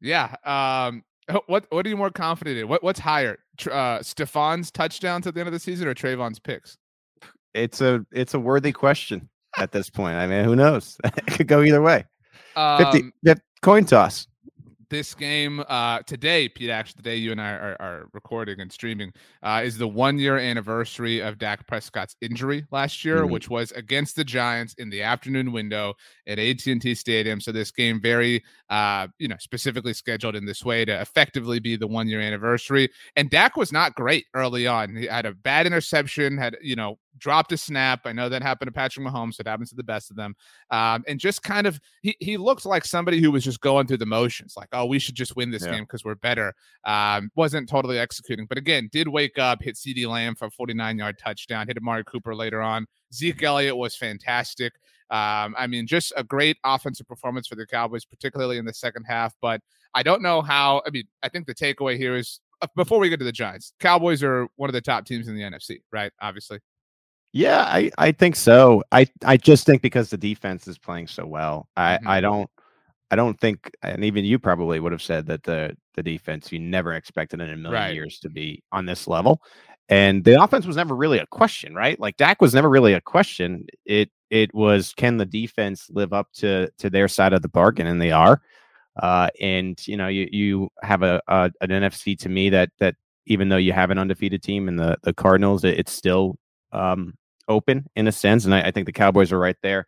Yeah. Um. What what are you more confident in? What what's higher, uh, Stefon's touchdowns at the end of the season or Trevon's picks? It's a it's a worthy question at this point. I mean, who knows? it could go either way. Um, 50, coin toss this game uh, today, Pete, actually, the day you and I are, are recording and streaming, uh, is the one year anniversary of Dak Prescott's injury last year, mm-hmm. which was against the Giants in the afternoon window at AT&T Stadium. So this game very, uh, you know, specifically scheduled in this way to effectively be the one year anniversary. And Dak was not great early on. He had a bad interception, had, you know, dropped a snap. I know that happened to Patrick Mahomes. So it happens to the best of them. Um, and just kind of, he, he looked like somebody who was just going through the motions, like, oh, we should just win this yeah. game because we're better. Um, wasn't totally executing, but again, did wake up, hit CeeDee Lamb for a 49 yard touchdown, hit Amari Cooper later on. Zeke Elliott was fantastic. Um, I mean, just a great offensive performance for the Cowboys, particularly in the second half. But I don't know how. I mean, I think the takeaway here is uh, before we get to the Giants, Cowboys are one of the top teams in the NFC, right? Obviously. Yeah, I, I think so. I, I just think because the defense is playing so well. I, mm-hmm. I don't I don't think and even you probably would have said that the the defense you never expected in a million right. years to be on this level. And the offense was never really a question, right? Like Dak was never really a question. It it was can the defense live up to to their side of the bargain and they are. Uh, and you know you you have a, a an NFC to me that that even though you have an undefeated team in the the Cardinals, it, it's still um, open in a sense, and I, I, think the Cowboys are right there.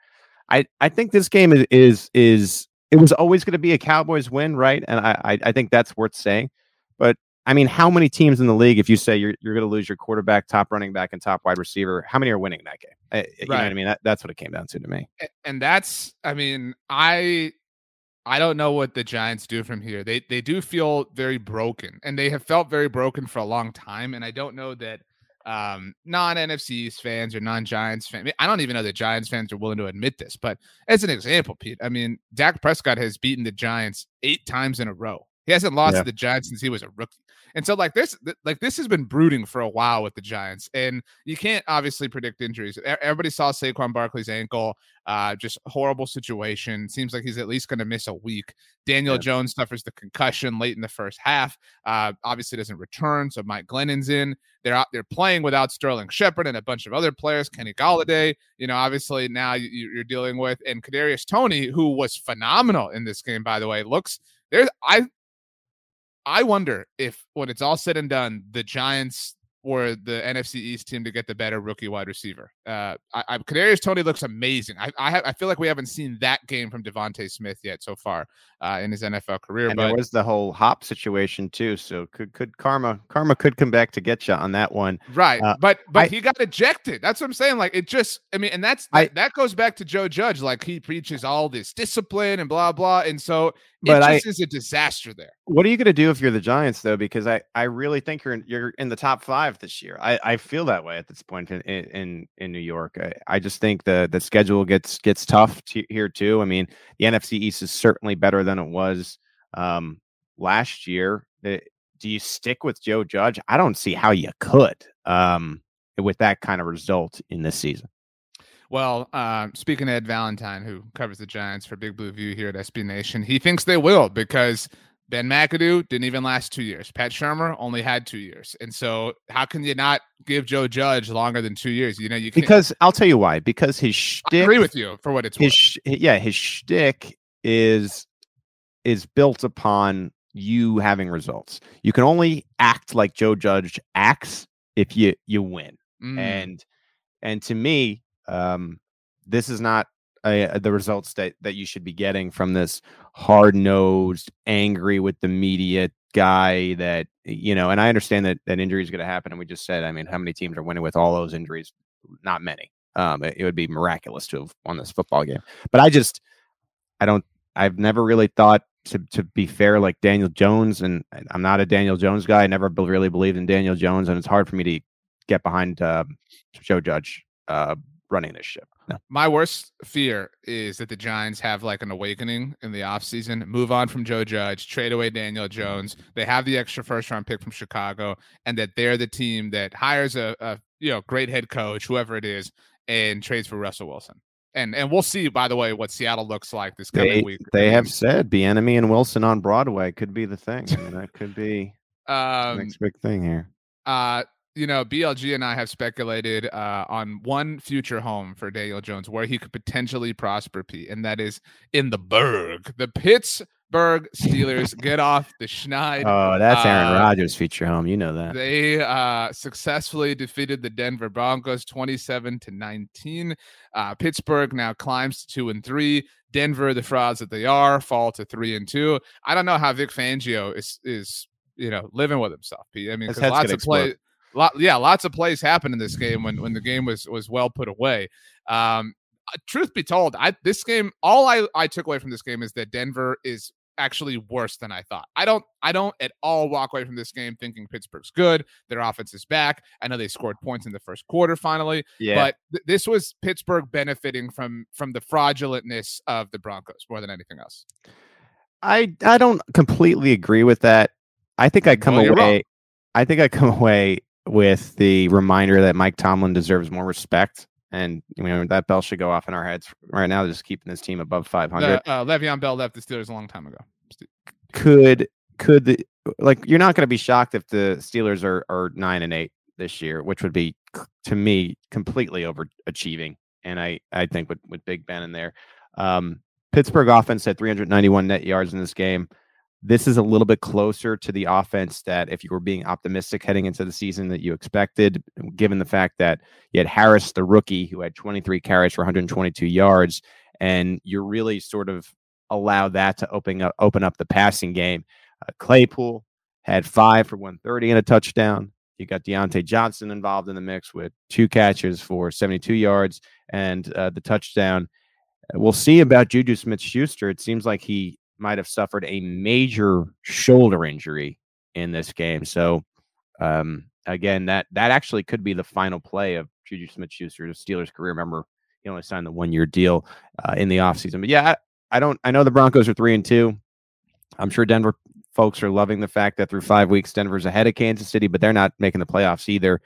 I I think this game is is is it was always going to be a Cowboys win, right? And I, I I think that's worth saying. But I mean, how many teams in the league, if you say you're you're going to lose your quarterback, top running back, and top wide receiver, how many are winning that game? I, you know what I mean? That, that's what it came down to to me. And that's, I mean, I I don't know what the Giants do from here. They they do feel very broken, and they have felt very broken for a long time. And I don't know that um, non NFCs fans or non Giants fans. I don't even know that Giants fans are willing to admit this, but as an example, Pete, I mean, Dak Prescott has beaten the Giants eight times in a row. He hasn't lost yeah. to the Giants since he was a rookie. And so like this like this has been brooding for a while with the Giants. And you can't obviously predict injuries. Everybody saw Saquon Barkley's ankle, uh, just horrible situation. Seems like he's at least going to miss a week. Daniel yeah. Jones suffers the concussion late in the first half. Uh, obviously doesn't return, so Mike Glennon's in. They're out they're playing without Sterling Shepard and a bunch of other players, Kenny Golladay, you know, obviously now you, are dealing with and Kadarius Toney, who was phenomenal in this game by the way. Looks there I I wonder if when it's all said and done, the Giants were the NFC East team to get the better rookie wide receiver. Uh, I, I Kadarius Toney looks amazing. I I, have, I, feel like we haven't seen that game from DeVonta Smith yet so far uh, in his NFL career. And but there was the whole hop situation too. So could could karma karma could come back to get you on that one, right? Uh, but but I, he got ejected. That's what I'm saying. Like it just, I mean, and that's that goes back to Joe Judge. Like he preaches all this discipline and blah blah, and so but it just I, is a disaster there. What are you going to do if you're the Giants, though? Because I, I really think you're in, you're in the top five this year. I, I feel that way at this point in in, in New York. I, I just think the the schedule gets gets tough to, here too. I mean, the NFC East is certainly better than it was um, last year. It, eh, do you stick with Joe Judge? I don't see how you could um, with that kind of result in this season. Well, uh, speaking of Ed Valentine, who covers the Giants for Big Blue View here at SB Nation, he thinks they will because Ben McAdoo didn't even last two years. Pat Shurmur only had two years, and so how can you not give Joe Judge longer than two years? You know, you can't. because I'll tell you why. Because his shtick, I agree with you for what it's his worth. yeah his shtick is is built upon you having results. You can only act like Joe Judge acts if you you win, mm. and and to me, um, this is not a, the results that that you should be getting from this hard nosed, angry with the media guy. That you know, and I understand that that injury is going to happen. And we just said, I mean, how many teams are winning with all those injuries? Not many. Um, it, it would be miraculous to have won this football game. But I just, I don't. I've never really thought to to be fair, like Daniel Jones, and I'm not a Daniel Jones guy. I never really believed in Daniel Jones, and it's hard for me to get behind uh, Joe Judge uh, running this ship. No. My worst fear is that the Giants have like an awakening in the offseason, move on from Joe Judge, trade away Daniel Jones. They have the extra first round pick from Chicago, and that they're the team that hires a, a you know great head coach, whoever it is, and trades for Russell Wilson. And and we'll see, by the way, what Seattle looks like this coming they, week. They have said Bieniemy and Wilson on Broadway could be the thing. I mean, that could be um, next big thing here. Uh, you know, BLG and I have speculated uh, on one future home for Daniel Jones where he could potentially prosper, Pete, and that is in the Burgh. The Pittsburgh Steelers get off the schneid. Oh, that's Aaron uh, Rodgers' future home. You know that. They uh, successfully defeated the Denver Broncos 27 to 19. Uh, Pittsburgh now climbs to two and three. Denver, the frauds that they are, fall to three and two. I don't know how Vic Fangio is is you know living with himself. Pete. I mean, lots of play lot, yeah, lots of plays happened in this game when when the game was was well put away. Um, uh, truth be told, I this game all I I took away from this game is that Denver is actually worse than I thought. I don't I don't at all walk away from this game thinking Pittsburgh's good. Their offense is back. I know they scored points in the first quarter finally, yeah. but th- this was Pittsburgh benefiting from from the fraudulentness of the Broncos more than anything else. I I don't completely agree with that. I think I come well, away I think I come away with the reminder that Mike Tomlin deserves more respect. And you know that bell should go off in our heads right now, just keeping this team above 500. Uh, Le'Veon Bell left the Steelers a long time ago. Could could the like you're not going to be shocked if the Steelers are are nine and eight this year, which would be to me completely overachieving. And I I think with with Big Ben in there, um, Pittsburgh offense had 391 net yards in this game. This is a little bit closer to the offense that, if you were being optimistic heading into the season, that you expected, given the fact that you had Harris, the rookie, who had 23 carries for 122 yards, and you're really sort of allow that to open up open up the passing game. Uh, Claypool had five for 130 and a touchdown. You got Diontae Johnson involved in the mix with two catches for 72 yards and uh, the touchdown. We'll see about Juju Smith Schuster. It seems like he might have suffered a major shoulder injury in this game. So, um, again, that that actually could be the final play of Juju Smith-Schuster's Steelers career. Remember, he only signed the one-year deal uh, in the offseason. But yeah, I, I don't. I know the Broncos are three and two. I'm sure Denver folks are loving the fact that through five weeks, Denver's ahead of Kansas City, but they're not making the playoffs either.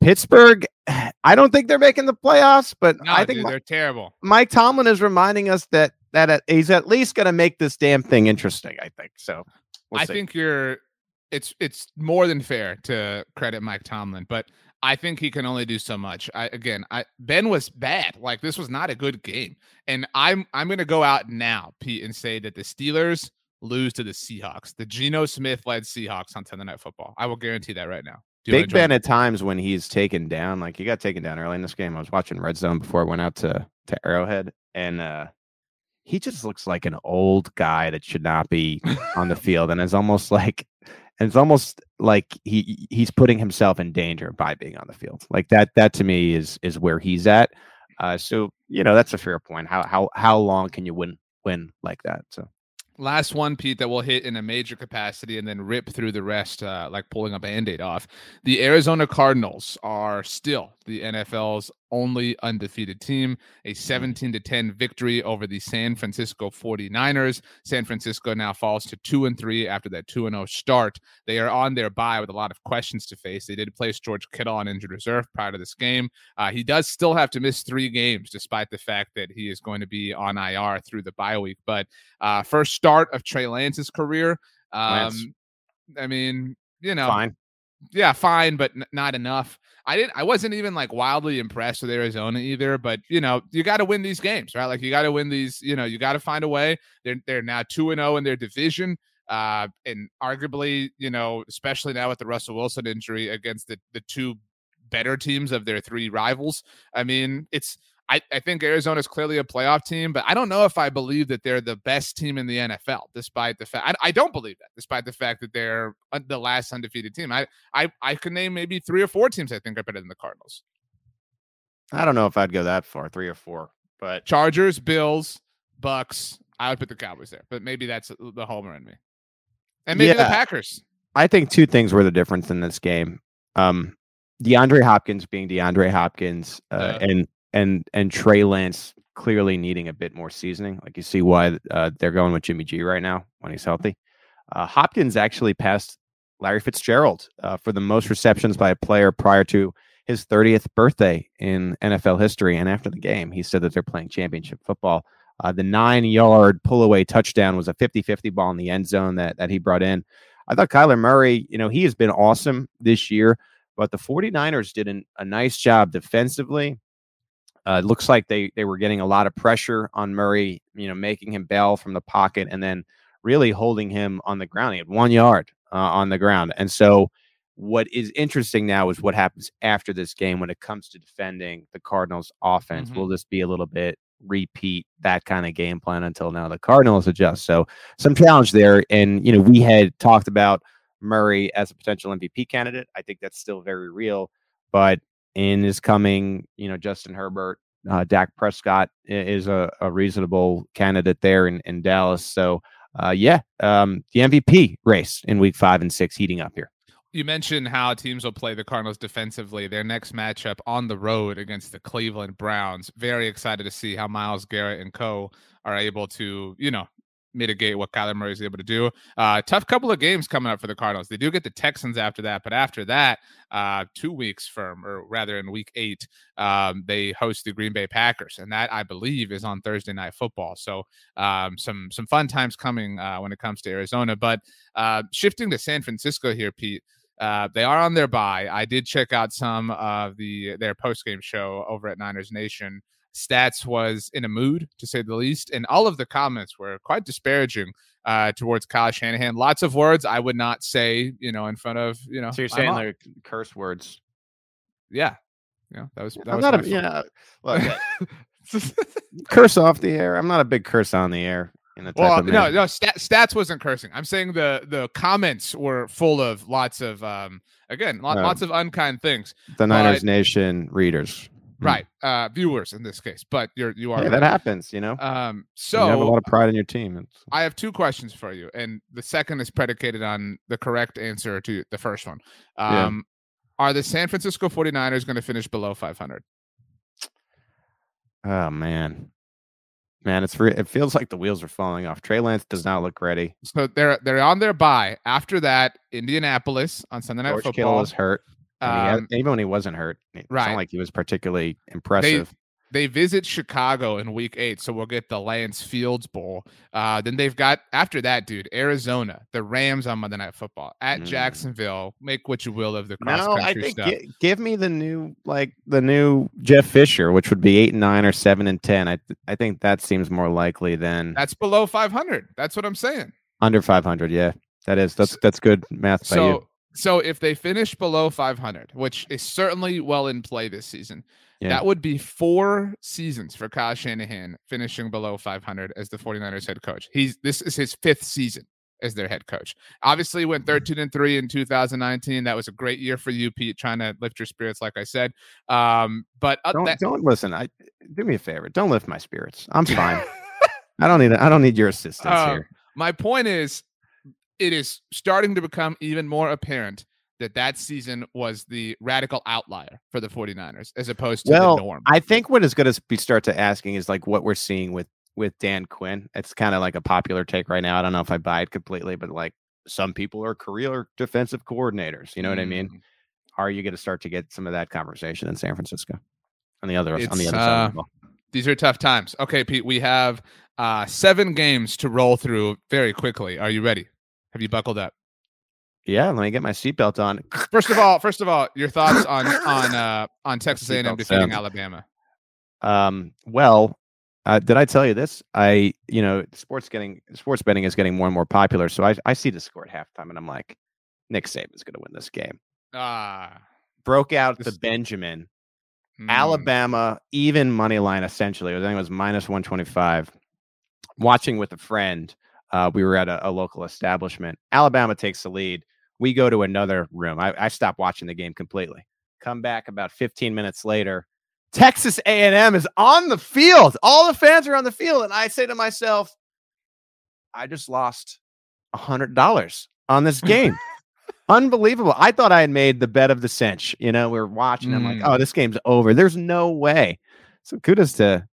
Pittsburgh, I don't think they're making the playoffs, but no, I think dude, they're terrible. Mike Tomlin is reminding us that that he's at least going to make this damn thing interesting. I think so. We'll I see. think you're. It's it's more than fair to credit Mike Tomlin, but I think he can only do so much. I again, I Ben was bad. Like this was not a good game, and I'm I'm going to go out now, Pete, and say that the Steelers lose to the Seahawks, the Geno Smith led Seahawks on Sunday Night Football. I will guarantee that right now. Big Ben at times when he's taken down, like he got taken down early in this game. I was watching Red Zone before I went out to to Arrowhead, and uh he just looks like an old guy that should not be on the field, and it's almost like and it's almost like he he's putting himself in danger by being on the field. Like that that to me is is where he's at. Uh, so you know that's a fair point. How how how long can you win win like that? So Last one, Pete, that will hit in a major capacity and then rip through the rest, uh, like pulling a band aid off. The Arizona Cardinals are still the NFL's only undefeated team, a mm. 17 to 10 victory over the San Francisco 49ers. San Francisco now falls to 2 and 3 after that 2 and 0 start. They are on their bye with a lot of questions to face. They did place George Kittle on injured reserve prior to this game. Uh, he does still have to miss 3 games despite the fact that he is going to be on IR through the bye week. But uh, first start of Trey Lance's career. Um, I mean, you know, fine. Yeah, fine, but n- not enough. I didn't. I wasn't even like wildly impressed with Arizona either. But you know, you got to win these games, right? Like you got to win these. You know, you got to find a way. They're they're now two and zero oh in their division. Uh, and arguably, you know, especially now with the Russell Wilson injury against the the two better teams of their three rivals. I mean, it's I, I think Arizona is clearly a playoff team, but I don't know if I believe that they're the best team in the NFL, despite the fact I, I don't believe that, despite the fact that they're the last undefeated team. I, I I could name maybe three or four teams I think are better than the Cardinals. I don't know if I'd go that far, three or four, but Chargers, Bills, Bucs. I would put the Cowboys there, but maybe that's the homer in me, and maybe yeah, the Packers. I think two things were the difference in this game. Um, DeAndre Hopkins being DeAndre Hopkins, uh, uh, and and and Trey Lance clearly needing a bit more seasoning. Like you see why uh, they're going with Jimmy G right now when he's healthy. Uh, Hopkins actually passed Larry Fitzgerald uh, for the most receptions by a player prior to his 30th birthday in NFL history. And after the game, he said that they're playing championship football. Uh, the nine yard pull away touchdown was a 50 50 ball in the end zone that, that he brought in. I thought Kyler Murray, you know, he has been awesome this year, but the 49ers did an, a nice job defensively uh, it looks like they they were getting a lot of pressure on Murray, you know, making him bail from the pocket and then really holding him on the ground. He had one yard uh, on the ground, and so what is interesting now is what happens after this game when it comes to defending the Cardinals' offense. Mm-hmm. Will this be a little bit repeat that kind of game plan until now the Cardinals adjust? So some challenge there, and you know we had talked about Murray as a potential MVP candidate. I think that's still very real, but in is coming, you know, Justin Herbert, uh, Dak Prescott is a, a reasonable candidate there in, in Dallas. So, uh, yeah, um, the MVP race in week five and six heating up here. You mentioned how teams will play the Cardinals defensively. Their next matchup on the road against the Cleveland Browns. Very excited to see how Myles Garrett and co are able to, you know, mitigate what Kyler Murray is able to do. Uh, tough couple of games coming up for the Cardinals. They do get the Texans after that, but after that, uh, two weeks from, or rather in week eight, um, they host the Green Bay Packers, and that I believe is on Thursday Night Football. So um, some some fun times coming uh, when it comes to Arizona. But uh, shifting to San Francisco here, Pete. Uh, they are on their bye. I did check out some of the their post game show over at Niners Nation. Stats was in a mood, to say the least, and all of the comments were quite disparaging uh, towards Kyle Shanahan. Lots of words I would not say, you know, in front of you know. So you're saying they're curse words? Yeah, yeah. That was. That I'm was not a yeah. Look, curse off the air. I'm not a big curse on the air. In a time. Well, no, no. Stat, stats wasn't cursing. I'm saying the the comments were full of lots of um again lot, lots of unkind things. The Niners Nation readers. Hmm. right uh viewers in this case but you're you are yeah, that happens you know? Um so you have a lot of pride in your team it's... i have two questions for you and the second is predicated on the correct answer to the first one. Um yeah. are the san francisco 49ers going to finish below 500 oh man. Man it's re- it feels like the wheels are falling off. Trey lance does not look ready. So they're they're on their bye. After that indianapolis on sunday night George football Kittle is hurt um, had, even when he wasn't hurt, it right? like he was particularly impressive. They, they, visit Chicago in Week Eight, so we'll get the Lance Fields Bowl. Uh, then they've got after that, dude, Arizona, the Rams on Monday Night Football at mm. Jacksonville. Make what you will of the cross country no, I think stuff. G- give me the new like the new Jeff Fisher, which would be eight and nine or seven and ten. I th- I think that seems more likely than that's below five hundred. That's what I'm saying. Under five hundred, yeah, that is that's that's good math by so, you So if they finish below 500, which is certainly well in play this season, Yeah. that would be four seasons for Kyle Shanahan finishing below 500 as the 49ers head coach. He's this is his fifth season as their head coach. Obviously went 13 and 3 in 2019. That was a great year for you, Pete, trying to lift your spirits, like I said. Um, but uh, Don't that- don't listen. I do me a favor. Don't lift my spirits. I'm fine. I don't need I don't need your assistance Um, here. My point is, it is starting to become even more apparent that that season was the radical outlier for the 49ers as opposed to Well, the norm. I think what is going to be start to asking is like what we're seeing with with Dan Quinn. It's kind of like a popular take right now. I don't know if I buy it completely, but like some people are career defensive coordinators. You know what I mean? Mm, Are you going to start to get some of that conversation in San Francisco? On the other on the It's, other side of uh, the ball. These are tough times. Okay, Pete, we have uh, seven games to roll through very quickly. Are you ready? Have you buckled up? Yeah, let me get my seatbelt on. First of all, first of all, your thoughts on on uh, on Texas A&M Seatbelt defeating sound. Alabama. Um, well, uh, did I tell you this? I, you know, sports getting sports betting is getting more and more popular. So I, I see the score at halftime, and I'm like, Nick Saban's going to win this game. Ah, Broke out the Benjamin, mm, Alabama even money line. Essentially, I think it was minus one twenty five. Watching with a friend, uh, we were at a, a local establishment. Alabama takes the lead. We go to another room. I, I stopped watching the game completely. Come back about 15 minutes later. Texas A&M is on the field. All the fans are on the field, and I say to myself, "I just lost hundred dollars on this game. Unbelievable! I thought I had made the bet of the cinch. You know, we were watching. I'm like, Mm. oh, this game's over. There's no way. So kudos to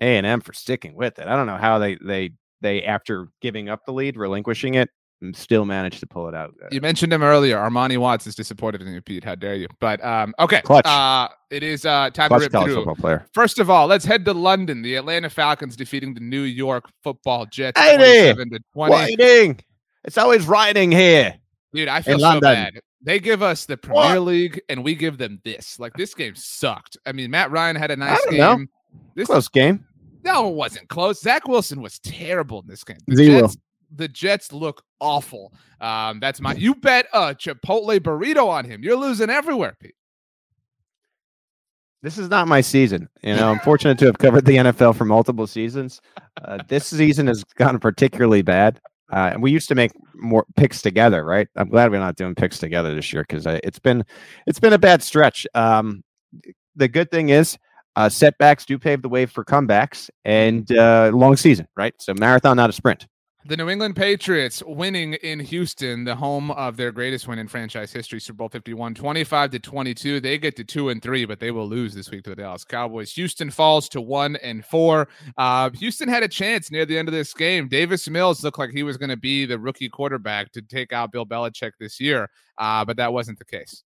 A and M for sticking with it. I don't know how they they they after giving up the lead, relinquishing it, still managed to pull it out. Uh, You mentioned him earlier. Armani Watts is disappointed in you, Pete. How dare you? But um, okay, Clutch. Uh, it is uh, time to Clutch rip college through. football player. First of all, let's head to London. The Atlanta Falcons defeating the New York Football Jets. 27 to 20. Waiting. It's always riding here. Dude, I feel so London. bad. They give us the Premier League, and we give them this. Like this game sucked. I mean, Matt Ryan had a nice game. know. This Close game. No, it wasn't close. Zach Wilson was terrible in this game. The Zero. Jets, the Jets look awful. Um, that's my. You bet a Chipotle burrito on him. You're losing everywhere, Pete. This is not my season. You know, I'm fortunate to have covered the NFL for multiple seasons. Uh, this season has gotten particularly bad. Uh, and we used to make more picks together, right? I'm glad we're not doing picks together this year because it's been it's been a bad stretch. Um, the good thing is uh, setbacks do pave the way for comebacks and uh, long season, right? So marathon, not a sprint. The New England Patriots winning in Houston, the home of their greatest win in franchise history, Super Bowl 51, 25 to 22. They get to 2 and 3, but they will lose this week to the Dallas Cowboys. Houston falls to 1 and 4. Uh, Houston had a chance near the end of this game. Davis Mills looked like he was going to be the rookie quarterback to take out Bill Belichick this year, uh, but that wasn't the case.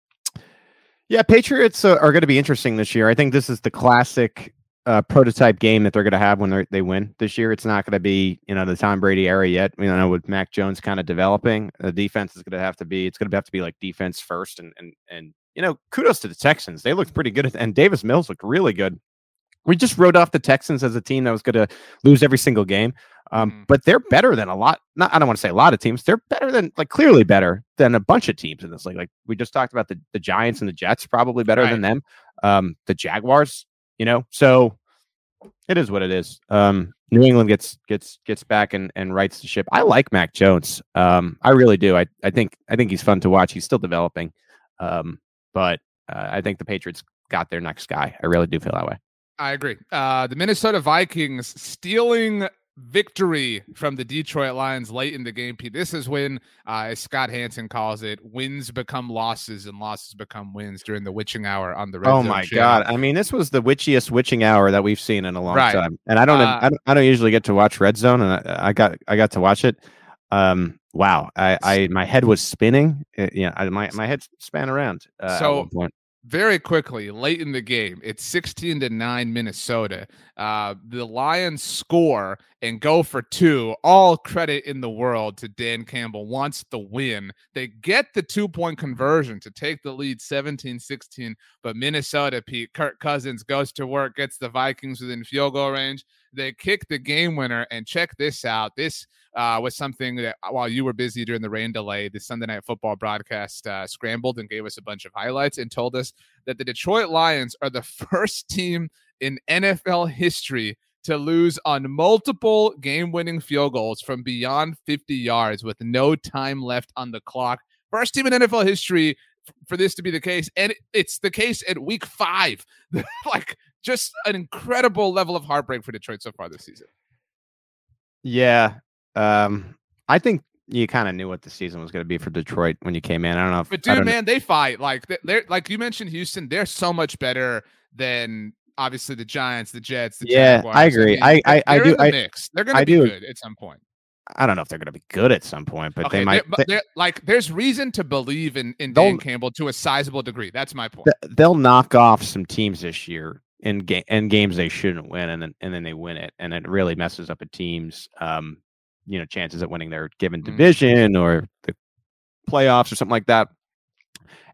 Yeah, Patriots uh, are going to be interesting this year. I think this is the classic uh, prototype game that they're going to have when they win this year. It's not going to be you know the Tom Brady era yet. You know, with Mac Jones kind of developing, the defense is going to have to be. It's going to have to be like defense first, and and and you know, kudos to the Texans. They looked pretty good, and Davis Mills looked really good. We just wrote off the Texans as a team that was going to lose every single game. Um, Mhm. but they're better than a lot. Not I don't want to say a lot of teams. They're better than like clearly better than a bunch of teams in this league. Like we just talked about the the Giants and the Jets, probably better than them. Um, the Jaguars, you know. So it is what it is. Um, New England gets gets gets back and and rights the ship. I like Mac Jones. Um, I really do. I I think I think he's fun to watch. He's still developing. Um, but uh, I think the Patriots got their next guy. I really do feel that way. I agree. Uh, the Minnesota Vikings stealing victory from the Detroit Lions late in the game. This is when, uh, as Scott Hanson calls it, wins become losses and losses become wins during the witching hour on the Red Zone. oh my channel. god! I mean, this was the witchiest witching hour that we've seen in a long Right. time. And I don't, Uh, I don't, I don't usually get to watch Red Zone, and I, I got, I got to watch it. Um, wow! I, I, my head was spinning. Uh, yeah, I, my, my head span around. Uh, So-. Very quickly late in the game it's 16 to 9 minnesota uh the lions score and go for two. All credit in the world to Dan Campbell. Wants the win. They get the two point conversion to take the lead 17 16. But Minnesota, Pete, Kirk Cousins goes to work, gets the Vikings within field goal range. They kick the game winner. And check this out. This uh, was something that while you were busy during the rain delay, the Sunday Night Football broadcast uh, scrambled and gave us a bunch of highlights and told us that the Detroit Lions are the first team in NFL history to lose on multiple game winning field goals from beyond 50 yards with no time left on the clock. First team in NFL history for this to be the case. And it's the case at week five. like, just an incredible level of heartbreak for Detroit so far this season. Yeah. Um, I think you kind of knew what the season was going to be for Detroit when you came in. I don't know if, but dude, man, know. they fight like they're like you mentioned Houston. They're so much better than obviously the Giants, the Jets. The yeah, Jaguars. I agree. I mean, I, I, I do. I, mix. They're going to be do. good at some point. I don't know if they're going to be good at some point, but okay, they might. They're, they're, like, there's reason to believe in in Dan Campbell to a sizable degree. That's my point. They'll knock off some teams this year in game in games they shouldn't win, and then and then they win it, and it really messes up a team's um, you know, chances at winning their given mm-hmm. division mm. or the playoffs or something like that.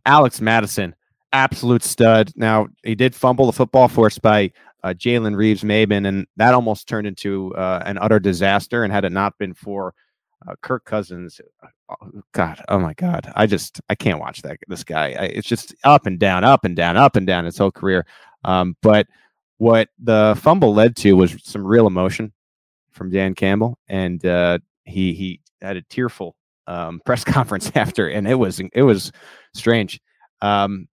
Alex Mattison, absolute stud. Now he did fumble the football forced by uh, Jalen Reeves Maybin, and that almost turned into uh, an utter disaster. And had it not been for uh, Kirk Cousins, oh, God, oh my God, I just I can't watch that this guy. I, it's just up and down, up and down, up and down his whole career. Um, but what the fumble led to was some real emotion from Dan Campbell, and uh, he he had a tearful um, press conference after, and it was it was strange. Um,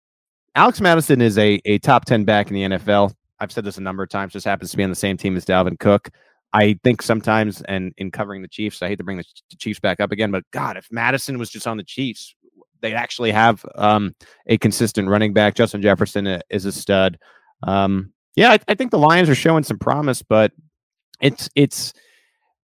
Alex Mattison is a, a top 10 back in the NFL. I've said this a number of times, just happens to be on the same team as Dalvin Cook. I think sometimes, and in covering the Chiefs, I hate to bring the Chiefs back up again, but God, if Mattison was just on the Chiefs, they'd actually have um, a consistent running back. Justin Jefferson uh, is a stud. Um, yeah, I, I, think the Lions are showing some promise, but it's it's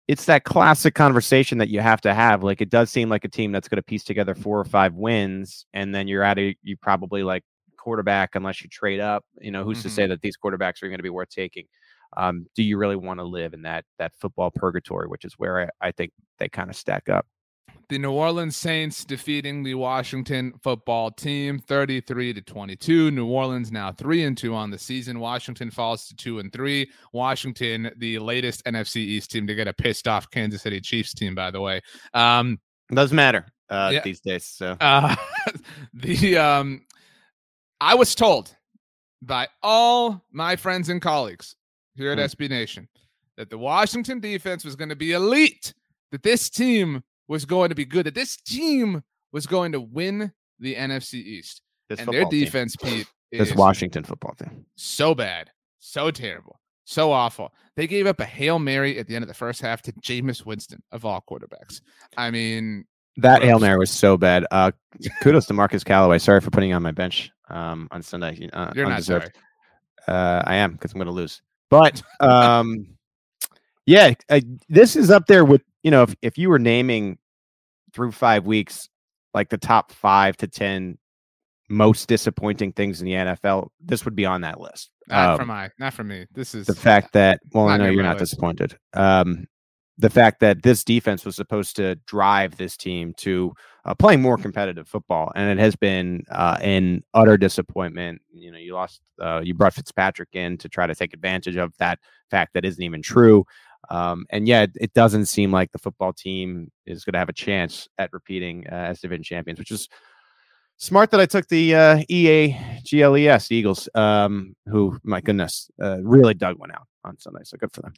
it's that classic conversation that you have to have. Like it does seem like a team that's going to piece together four or five wins, and then you're at a you probably like quarterback unless you trade up. You know, who's mm-hmm. to say that these quarterbacks are going to be worth taking? Um, do you really want to live in that that football purgatory, which is where I, I think they kind of stack up? The New Orleans Saints defeating the Washington football team 33 to 22. New Orleans now 3 and 2 on the season. Washington falls to 2 and 3. Washington, the latest NFC East team to get a pissed off Kansas City Chiefs team, by the way. Um, doesn't matter uh, yeah, these days. So uh, the um, I was told by all my friends and colleagues here at mm. SB Nation that the Washington defense was going to be elite, that this team was going to be good, that this team was going to win the NFC East. This and their defense, team. Pete, this Washington football team. So bad, so terrible, so awful. They gave up a Hail Mary at the end of the first half to Jameis Winston of all quarterbacks. I mean, that Hail Mary was so bad. Uh, kudos to Marquez Callaway. Sorry for putting on my bench um, on Sunday. Uh, You're undeserved. not sorry. Uh, I am because I'm going to lose. But um, yeah, uh, this is up there with you know if if you were naming through five weeks like the top five to ten most disappointing things in the NFL, this would be on that list. Not um, for my, not for me. This is the fact that well, I know you're not list. disappointed. Um, the fact that this defense was supposed to drive this team to uh, playing more competitive football, and it has been uh, an utter disappointment. You know, you lost, uh, you brought Fitzpatrick in to try to take advantage of that fact that isn't even true. Um, and yet, it doesn't seem like the football team is going to have a chance at repeating uh, as division champions, which is smart that I took the uh, EA GLES Eagles, um, who, my goodness, uh, really dug one out on Sunday. So good for them.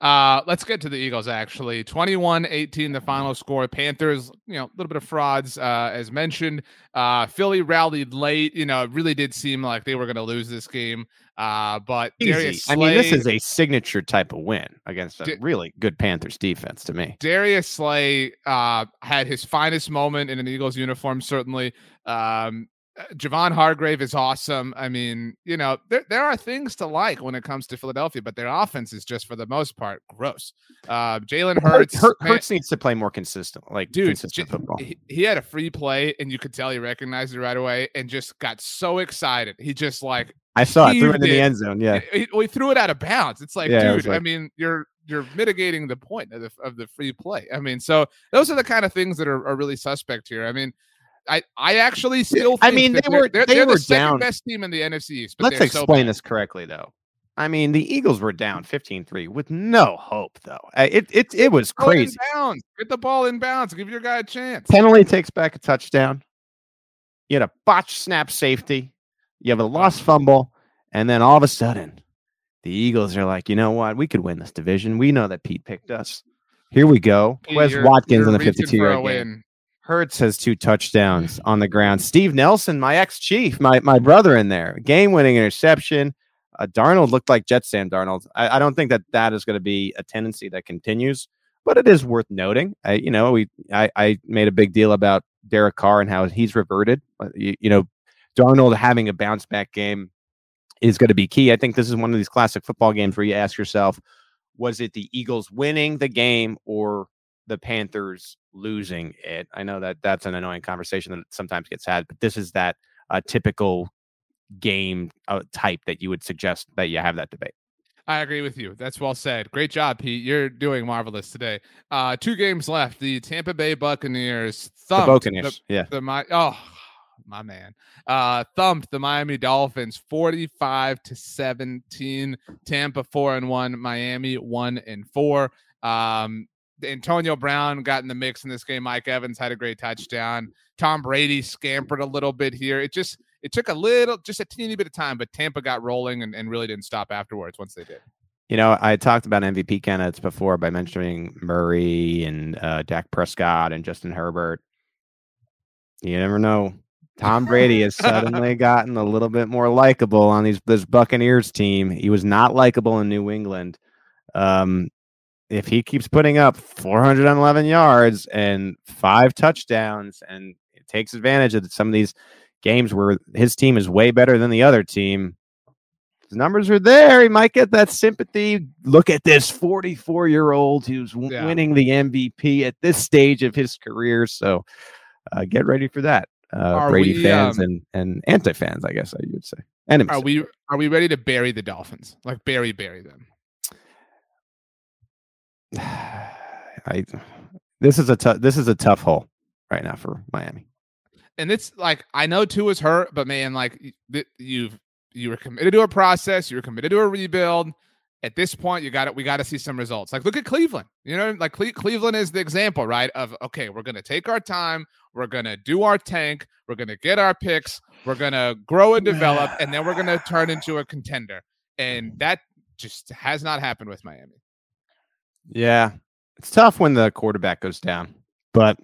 Uh, let's get to the Eagles actually. 21-18 the final score. Panthers, you know, a little bit of frauds uh, as mentioned. Uh, Philly rallied late, you know, it really did seem like they were going to lose this game. Uh, but I mean, this is a signature type of win against a D- really good Panthers defense to me. Darius Slay uh, had his finest moment in an Eagles uniform, certainly. Um, Javon Hargrave is awesome. I mean, you know, there, there are things to like when it comes to Philadelphia, but their offense is just for the most part gross. Uh, Jalen Hurts, Hurts, needs to play more consistent, like dude. Consistent football. He, he, had a free play, and you could tell he recognized it right away, and just got so excited. He just like I saw it threw it in the end zone. Yeah, he, he, threw it out of bounds. It's like, yeah, dude. Like, I mean, you're you're mitigating the point of the of the free play. I mean, so those are the kind of things that are, are really suspect here. I mean, I I actually still I mean, they were- they're, they they're were the second down. best team in the NFC East. But Let's they're so explain this correctly, though. I mean, the Eagles were down 15-3 with no hope, though. It it it was in crazy. bounds. Get the ball in bounds. Give your guy a chance. Penalty takes back a touchdown. You had a botched snap safety. You have a lost fumble, and then all of a sudden, the Eagles are like, you know what? We could win this division. We know that Pete picked us. Here we go. Wes You're- Watkins on the 52 for a yard game. Hurts has two touchdowns on the ground. Steve Nelson, my ex chief, my my brother in there, game winning interception. Uh, Darnold looked like Jet Sam Darnold. I, I don't think that that is going to be a tendency that continues, but it is worth noting. I, you know, we I, I made a big deal about Derek Carr and how he's reverted. You, you know, Darnold having a bounce back game is going to be key. I think this is one of these classic football games where you ask yourself, was it the Eagles winning the game or the Panthers losing it. I know that that's an annoying conversation that sometimes gets had, but this is that uh, typical game uh, type that you would suggest that you have that debate. I agree with you. That's well said. Great job, Pete. You're doing marvelous today. Uh, two games left. The Tampa Bay Buccaneers The thumped Buccaneers, yeah. the my oh my man uh thumped the miami dolphins 45 to 17 tampa 4 and 1 miami 1 and 4 um antonio brown got in the mix in this game mike evans had a great touchdown tom brady scampered a little bit here it just it took a little just a teeny bit of time but tampa got rolling and, and really didn't stop afterwards once they did You know, I talked about MVP candidates before by mentioning Murray and uh, Dak Prescott and Justin Herbert. You never know. Tom Brady has suddenly gotten a little bit more likable on these this Buccaneers team. He was not likable in New England. Um, if he keeps putting up 411 yards and five touchdowns and takes advantage of some of these games where his team is way better than the other team, his numbers are there. He might get that sympathy. Look at this 44 year old who's Yeah. winning the MVP at this stage of his career. So uh, get ready for that. Uh, Brady we, fans um, and, and anti fans, I guess I would say. Enemies. are we are we ready to bury the dolphins like bury bury them I this is a tough this is a tough hole right now for Miami. and it's like I know Tua is hurt, but man, like you've you were committed to a process, you were committed to a rebuild. At this point, you got it. We got to see some results. Like look at Cleveland. You know, like Cle- Cleveland is the example, right? Of okay, we're gonna take our time, we're gonna do our tank, we're gonna get our picks, we're gonna grow and develop, and then we're gonna turn into a contender. And that just has not happened with Miami. Yeah. It's tough when the quarterback goes down, but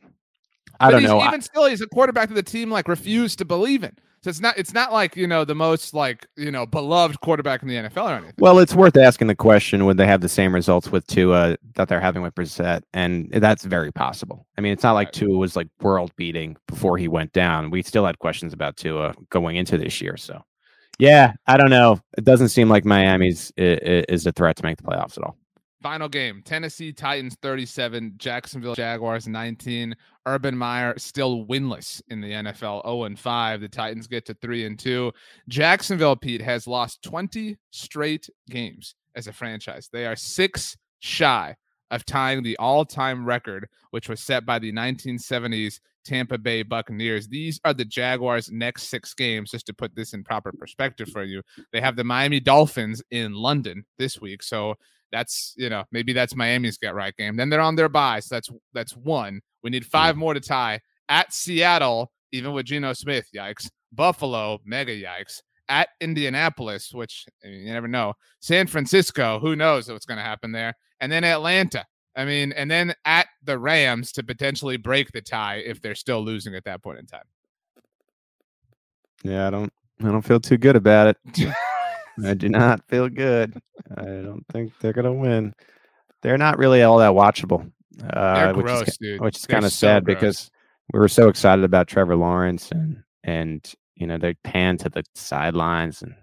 I But don't know. I- Even still, he's a quarterback that the team like refused to believe in. So it's not it's not like you know the most like you know beloved quarterback in the NFL or anything. Well, it's worth asking the question: Would they have the same results with Tua that they're having with Brissett? And that's very possible. I mean, it's not like Right. Tua was like world beating before he went down. We still had questions about Tua going into this year. So, yeah, I don't know. It doesn't seem like Miami's i- i- is a threat to make the playoffs at all. Final game: Tennessee Titans thirty-seven, Jacksonville Jaguars nineteen. Urban Meyer still winless in the NFL, zero oh and five. The Titans get to three and two. Jacksonville Pete has lost twenty straight games as a franchise. They are six shy of tying the all-time record, which was set by the 1970s Tampa Bay Buccaneers. These are the Jaguars' next six games. Just to put this in proper perspective for you, they have the Miami Dolphins in London this week, so that's you know maybe that's Miami's get right game. Then they're on their bye, so that's that's one. We need five more to tie at Seattle, even with Geno Smith. Yikes! Buffalo, mega yikes! At Indianapolis, which I mean, you never know. San Francisco, who knows what's going to happen there? And then Atlanta. I mean, and then at the Rams to potentially break the tie if they're still losing at that point in time. Yeah, I don't. I don't feel too good about it. I do not feel good. I don't think they're gonna win. They're not really all that watchable. Uh, They're which gross, is, dude. which is kind of so sad gross. because we were so excited about Trevor Lawrence and and you know they pan to the sidelines and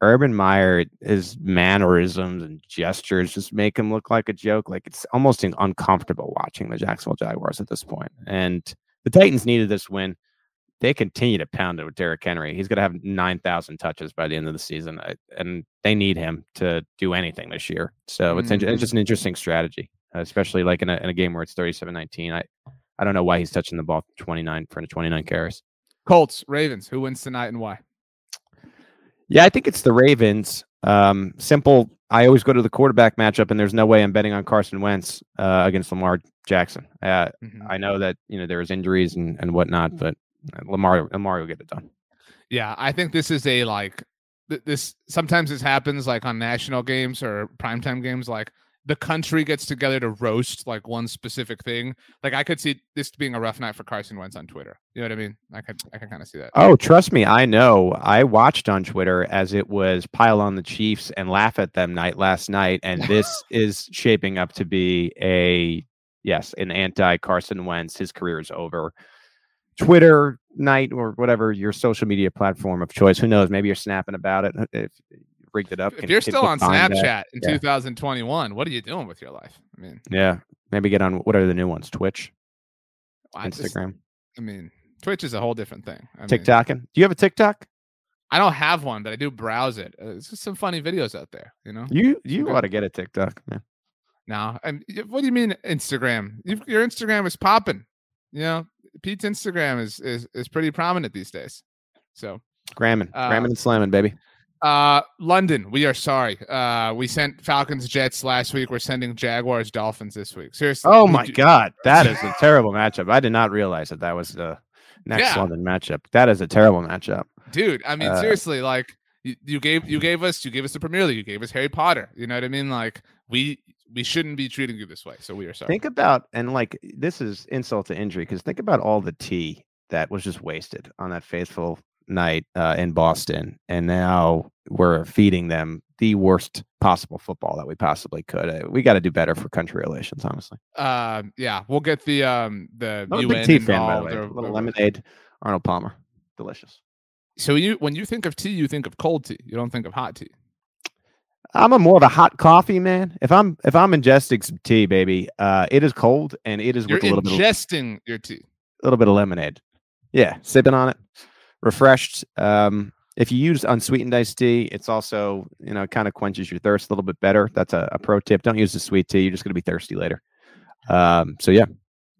Urban Meyer his mannerisms and gestures just make him look like a joke. Like it's almost uncomfortable watching the Jacksonville Jaguars at this point. And the Titans needed this win. They continue to pound it with Derrick Henry, he's going to have 9,000 touches by the end of the season. And they need him to do anything this year. So mm-hmm. it's, it's, just an interesting strategy, especially like in a, in a game where it's 37 19. I, I don't know why he's touching the ball 29 for 29 carries. Colts, Ravens, who wins tonight and why? Yeah, I think it's the Ravens. Um, simple. I always go to the quarterback matchup, and there's no way I'm betting on Carson Wentz uh, against Lamar Jackson. Uh, mm-hmm. I know that you know there's injuries and, and whatnot, but Lamar Lamar will get it done. Yeah, I think this is a like th- this. Sometimes this happens like on national games or primetime games. Like the country gets together to roast like one specific thing. Like I could see this being a rough night for Carson Wentz on Twitter. You know what I mean? I could I can kind of see that. Oh, trust me, I know. I watched on Twitter as it was pile on the Chiefs and laugh at them night last night, and this is shaping up to be a yes, an anti Carson Wentz. His career is over. Twitter night or whatever your social media platform of choice. Who knows? Maybe you're snapping about it. If rigged it up. If you're still on Snapchat that. in yeah. 2021, what are you doing with your life? I mean, yeah, maybe get on what are the new ones? Twitch, I Instagram. Just, I mean, Twitch is a whole different thing. I TikToking. Mean, Do you have a TikTok? I don't have one, but I do browse it. Uh, it's just some funny videos out there. You know, you you ought to get a TikTok, man. Now, and what do you mean Instagram? You've, your Instagram is popping. You know, Pete's Instagram is is is pretty prominent these days. So, gramming, uh, gramming and slamming, baby. Uh, London, we are sorry. Uh, we sent Falcons Jets last week. We're sending Jaguars Dolphins this week. Seriously. Oh my god, that is a terrible matchup. I did not realize that that was the next yeah. London matchup. That is a terrible matchup, dude. I mean, uh, seriously, like you, you gave you gave us you gave us the Premier League. You gave us Harry Potter. You know what I mean? Like we we shouldn't be treating you this way. So we are sorry. Think about and like this is insult to injury because think about all the tea that was just wasted on that faithful night uh, in Boston, and now we're feeding them the worst possible football that we possibly could. Uh, we got to do better for country relations, honestly. Uh, yeah, we'll get the um the I'm UN tea fan, by the way. Or, a little lemonade, Arnold Palmer, delicious. So you when you think of tea, you think of cold tea. You don't think of hot tea. I'm a more of a hot coffee man. If I'm if I'm ingesting some tea, baby, uh, it is cold and it is You're with a little bit ingesting your tea. A little bit of lemonade. Yeah, sipping on it refreshed. Um, if you use unsweetened iced tea, it's also you know kind of quenches your thirst a little bit better. That's a, a pro tip. Don't use the sweet tea. You're just going to be thirsty later. Um, so yeah,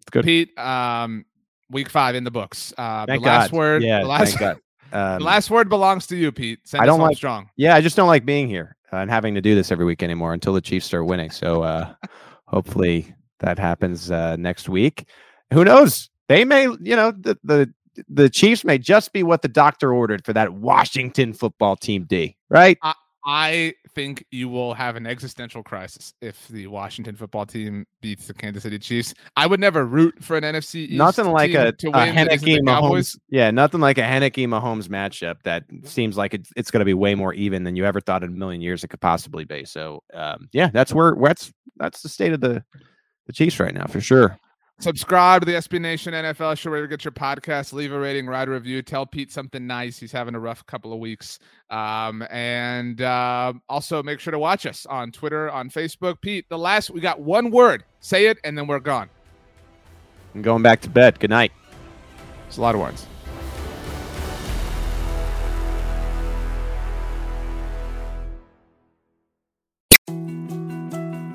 it's good. Pete, um, week five in the books. Uh, thank the last God. word. Yeah, the last, thank God. Um, the last word belongs to you, Pete. Send I don't like strong. Yeah, I just don't like being here and having to do this every week anymore until the Chiefs start winning. So uh, hopefully that happens uh, next week. Who knows? They may, you know, the the the Chiefs may just be what the doctor ordered for that Washington football team D, right? I, I think you will have an existential crisis if the Washington football team beats the Kansas City Chiefs. I would never root for an NFC East nothing like a, to a Heinicke Mahomes. Yeah, nothing like a Heinicke Mahomes matchup that seems like it's, it's going to be way more even than you ever thought in a million years it could possibly be. So, um, yeah, that's where that's that's the state of the the Chiefs right now for sure. Subscribe to the SB Nation NFL show wherever you get your podcast. Leave a rating, write a review. Tell Pete something nice. He's having a rough couple of weeks. Um, and uh, also make sure to watch us on Twitter, on Facebook. Pete, the last we got one word. Say it, and then we're gone. I'm going back to bed. Good night. It's a lot of words.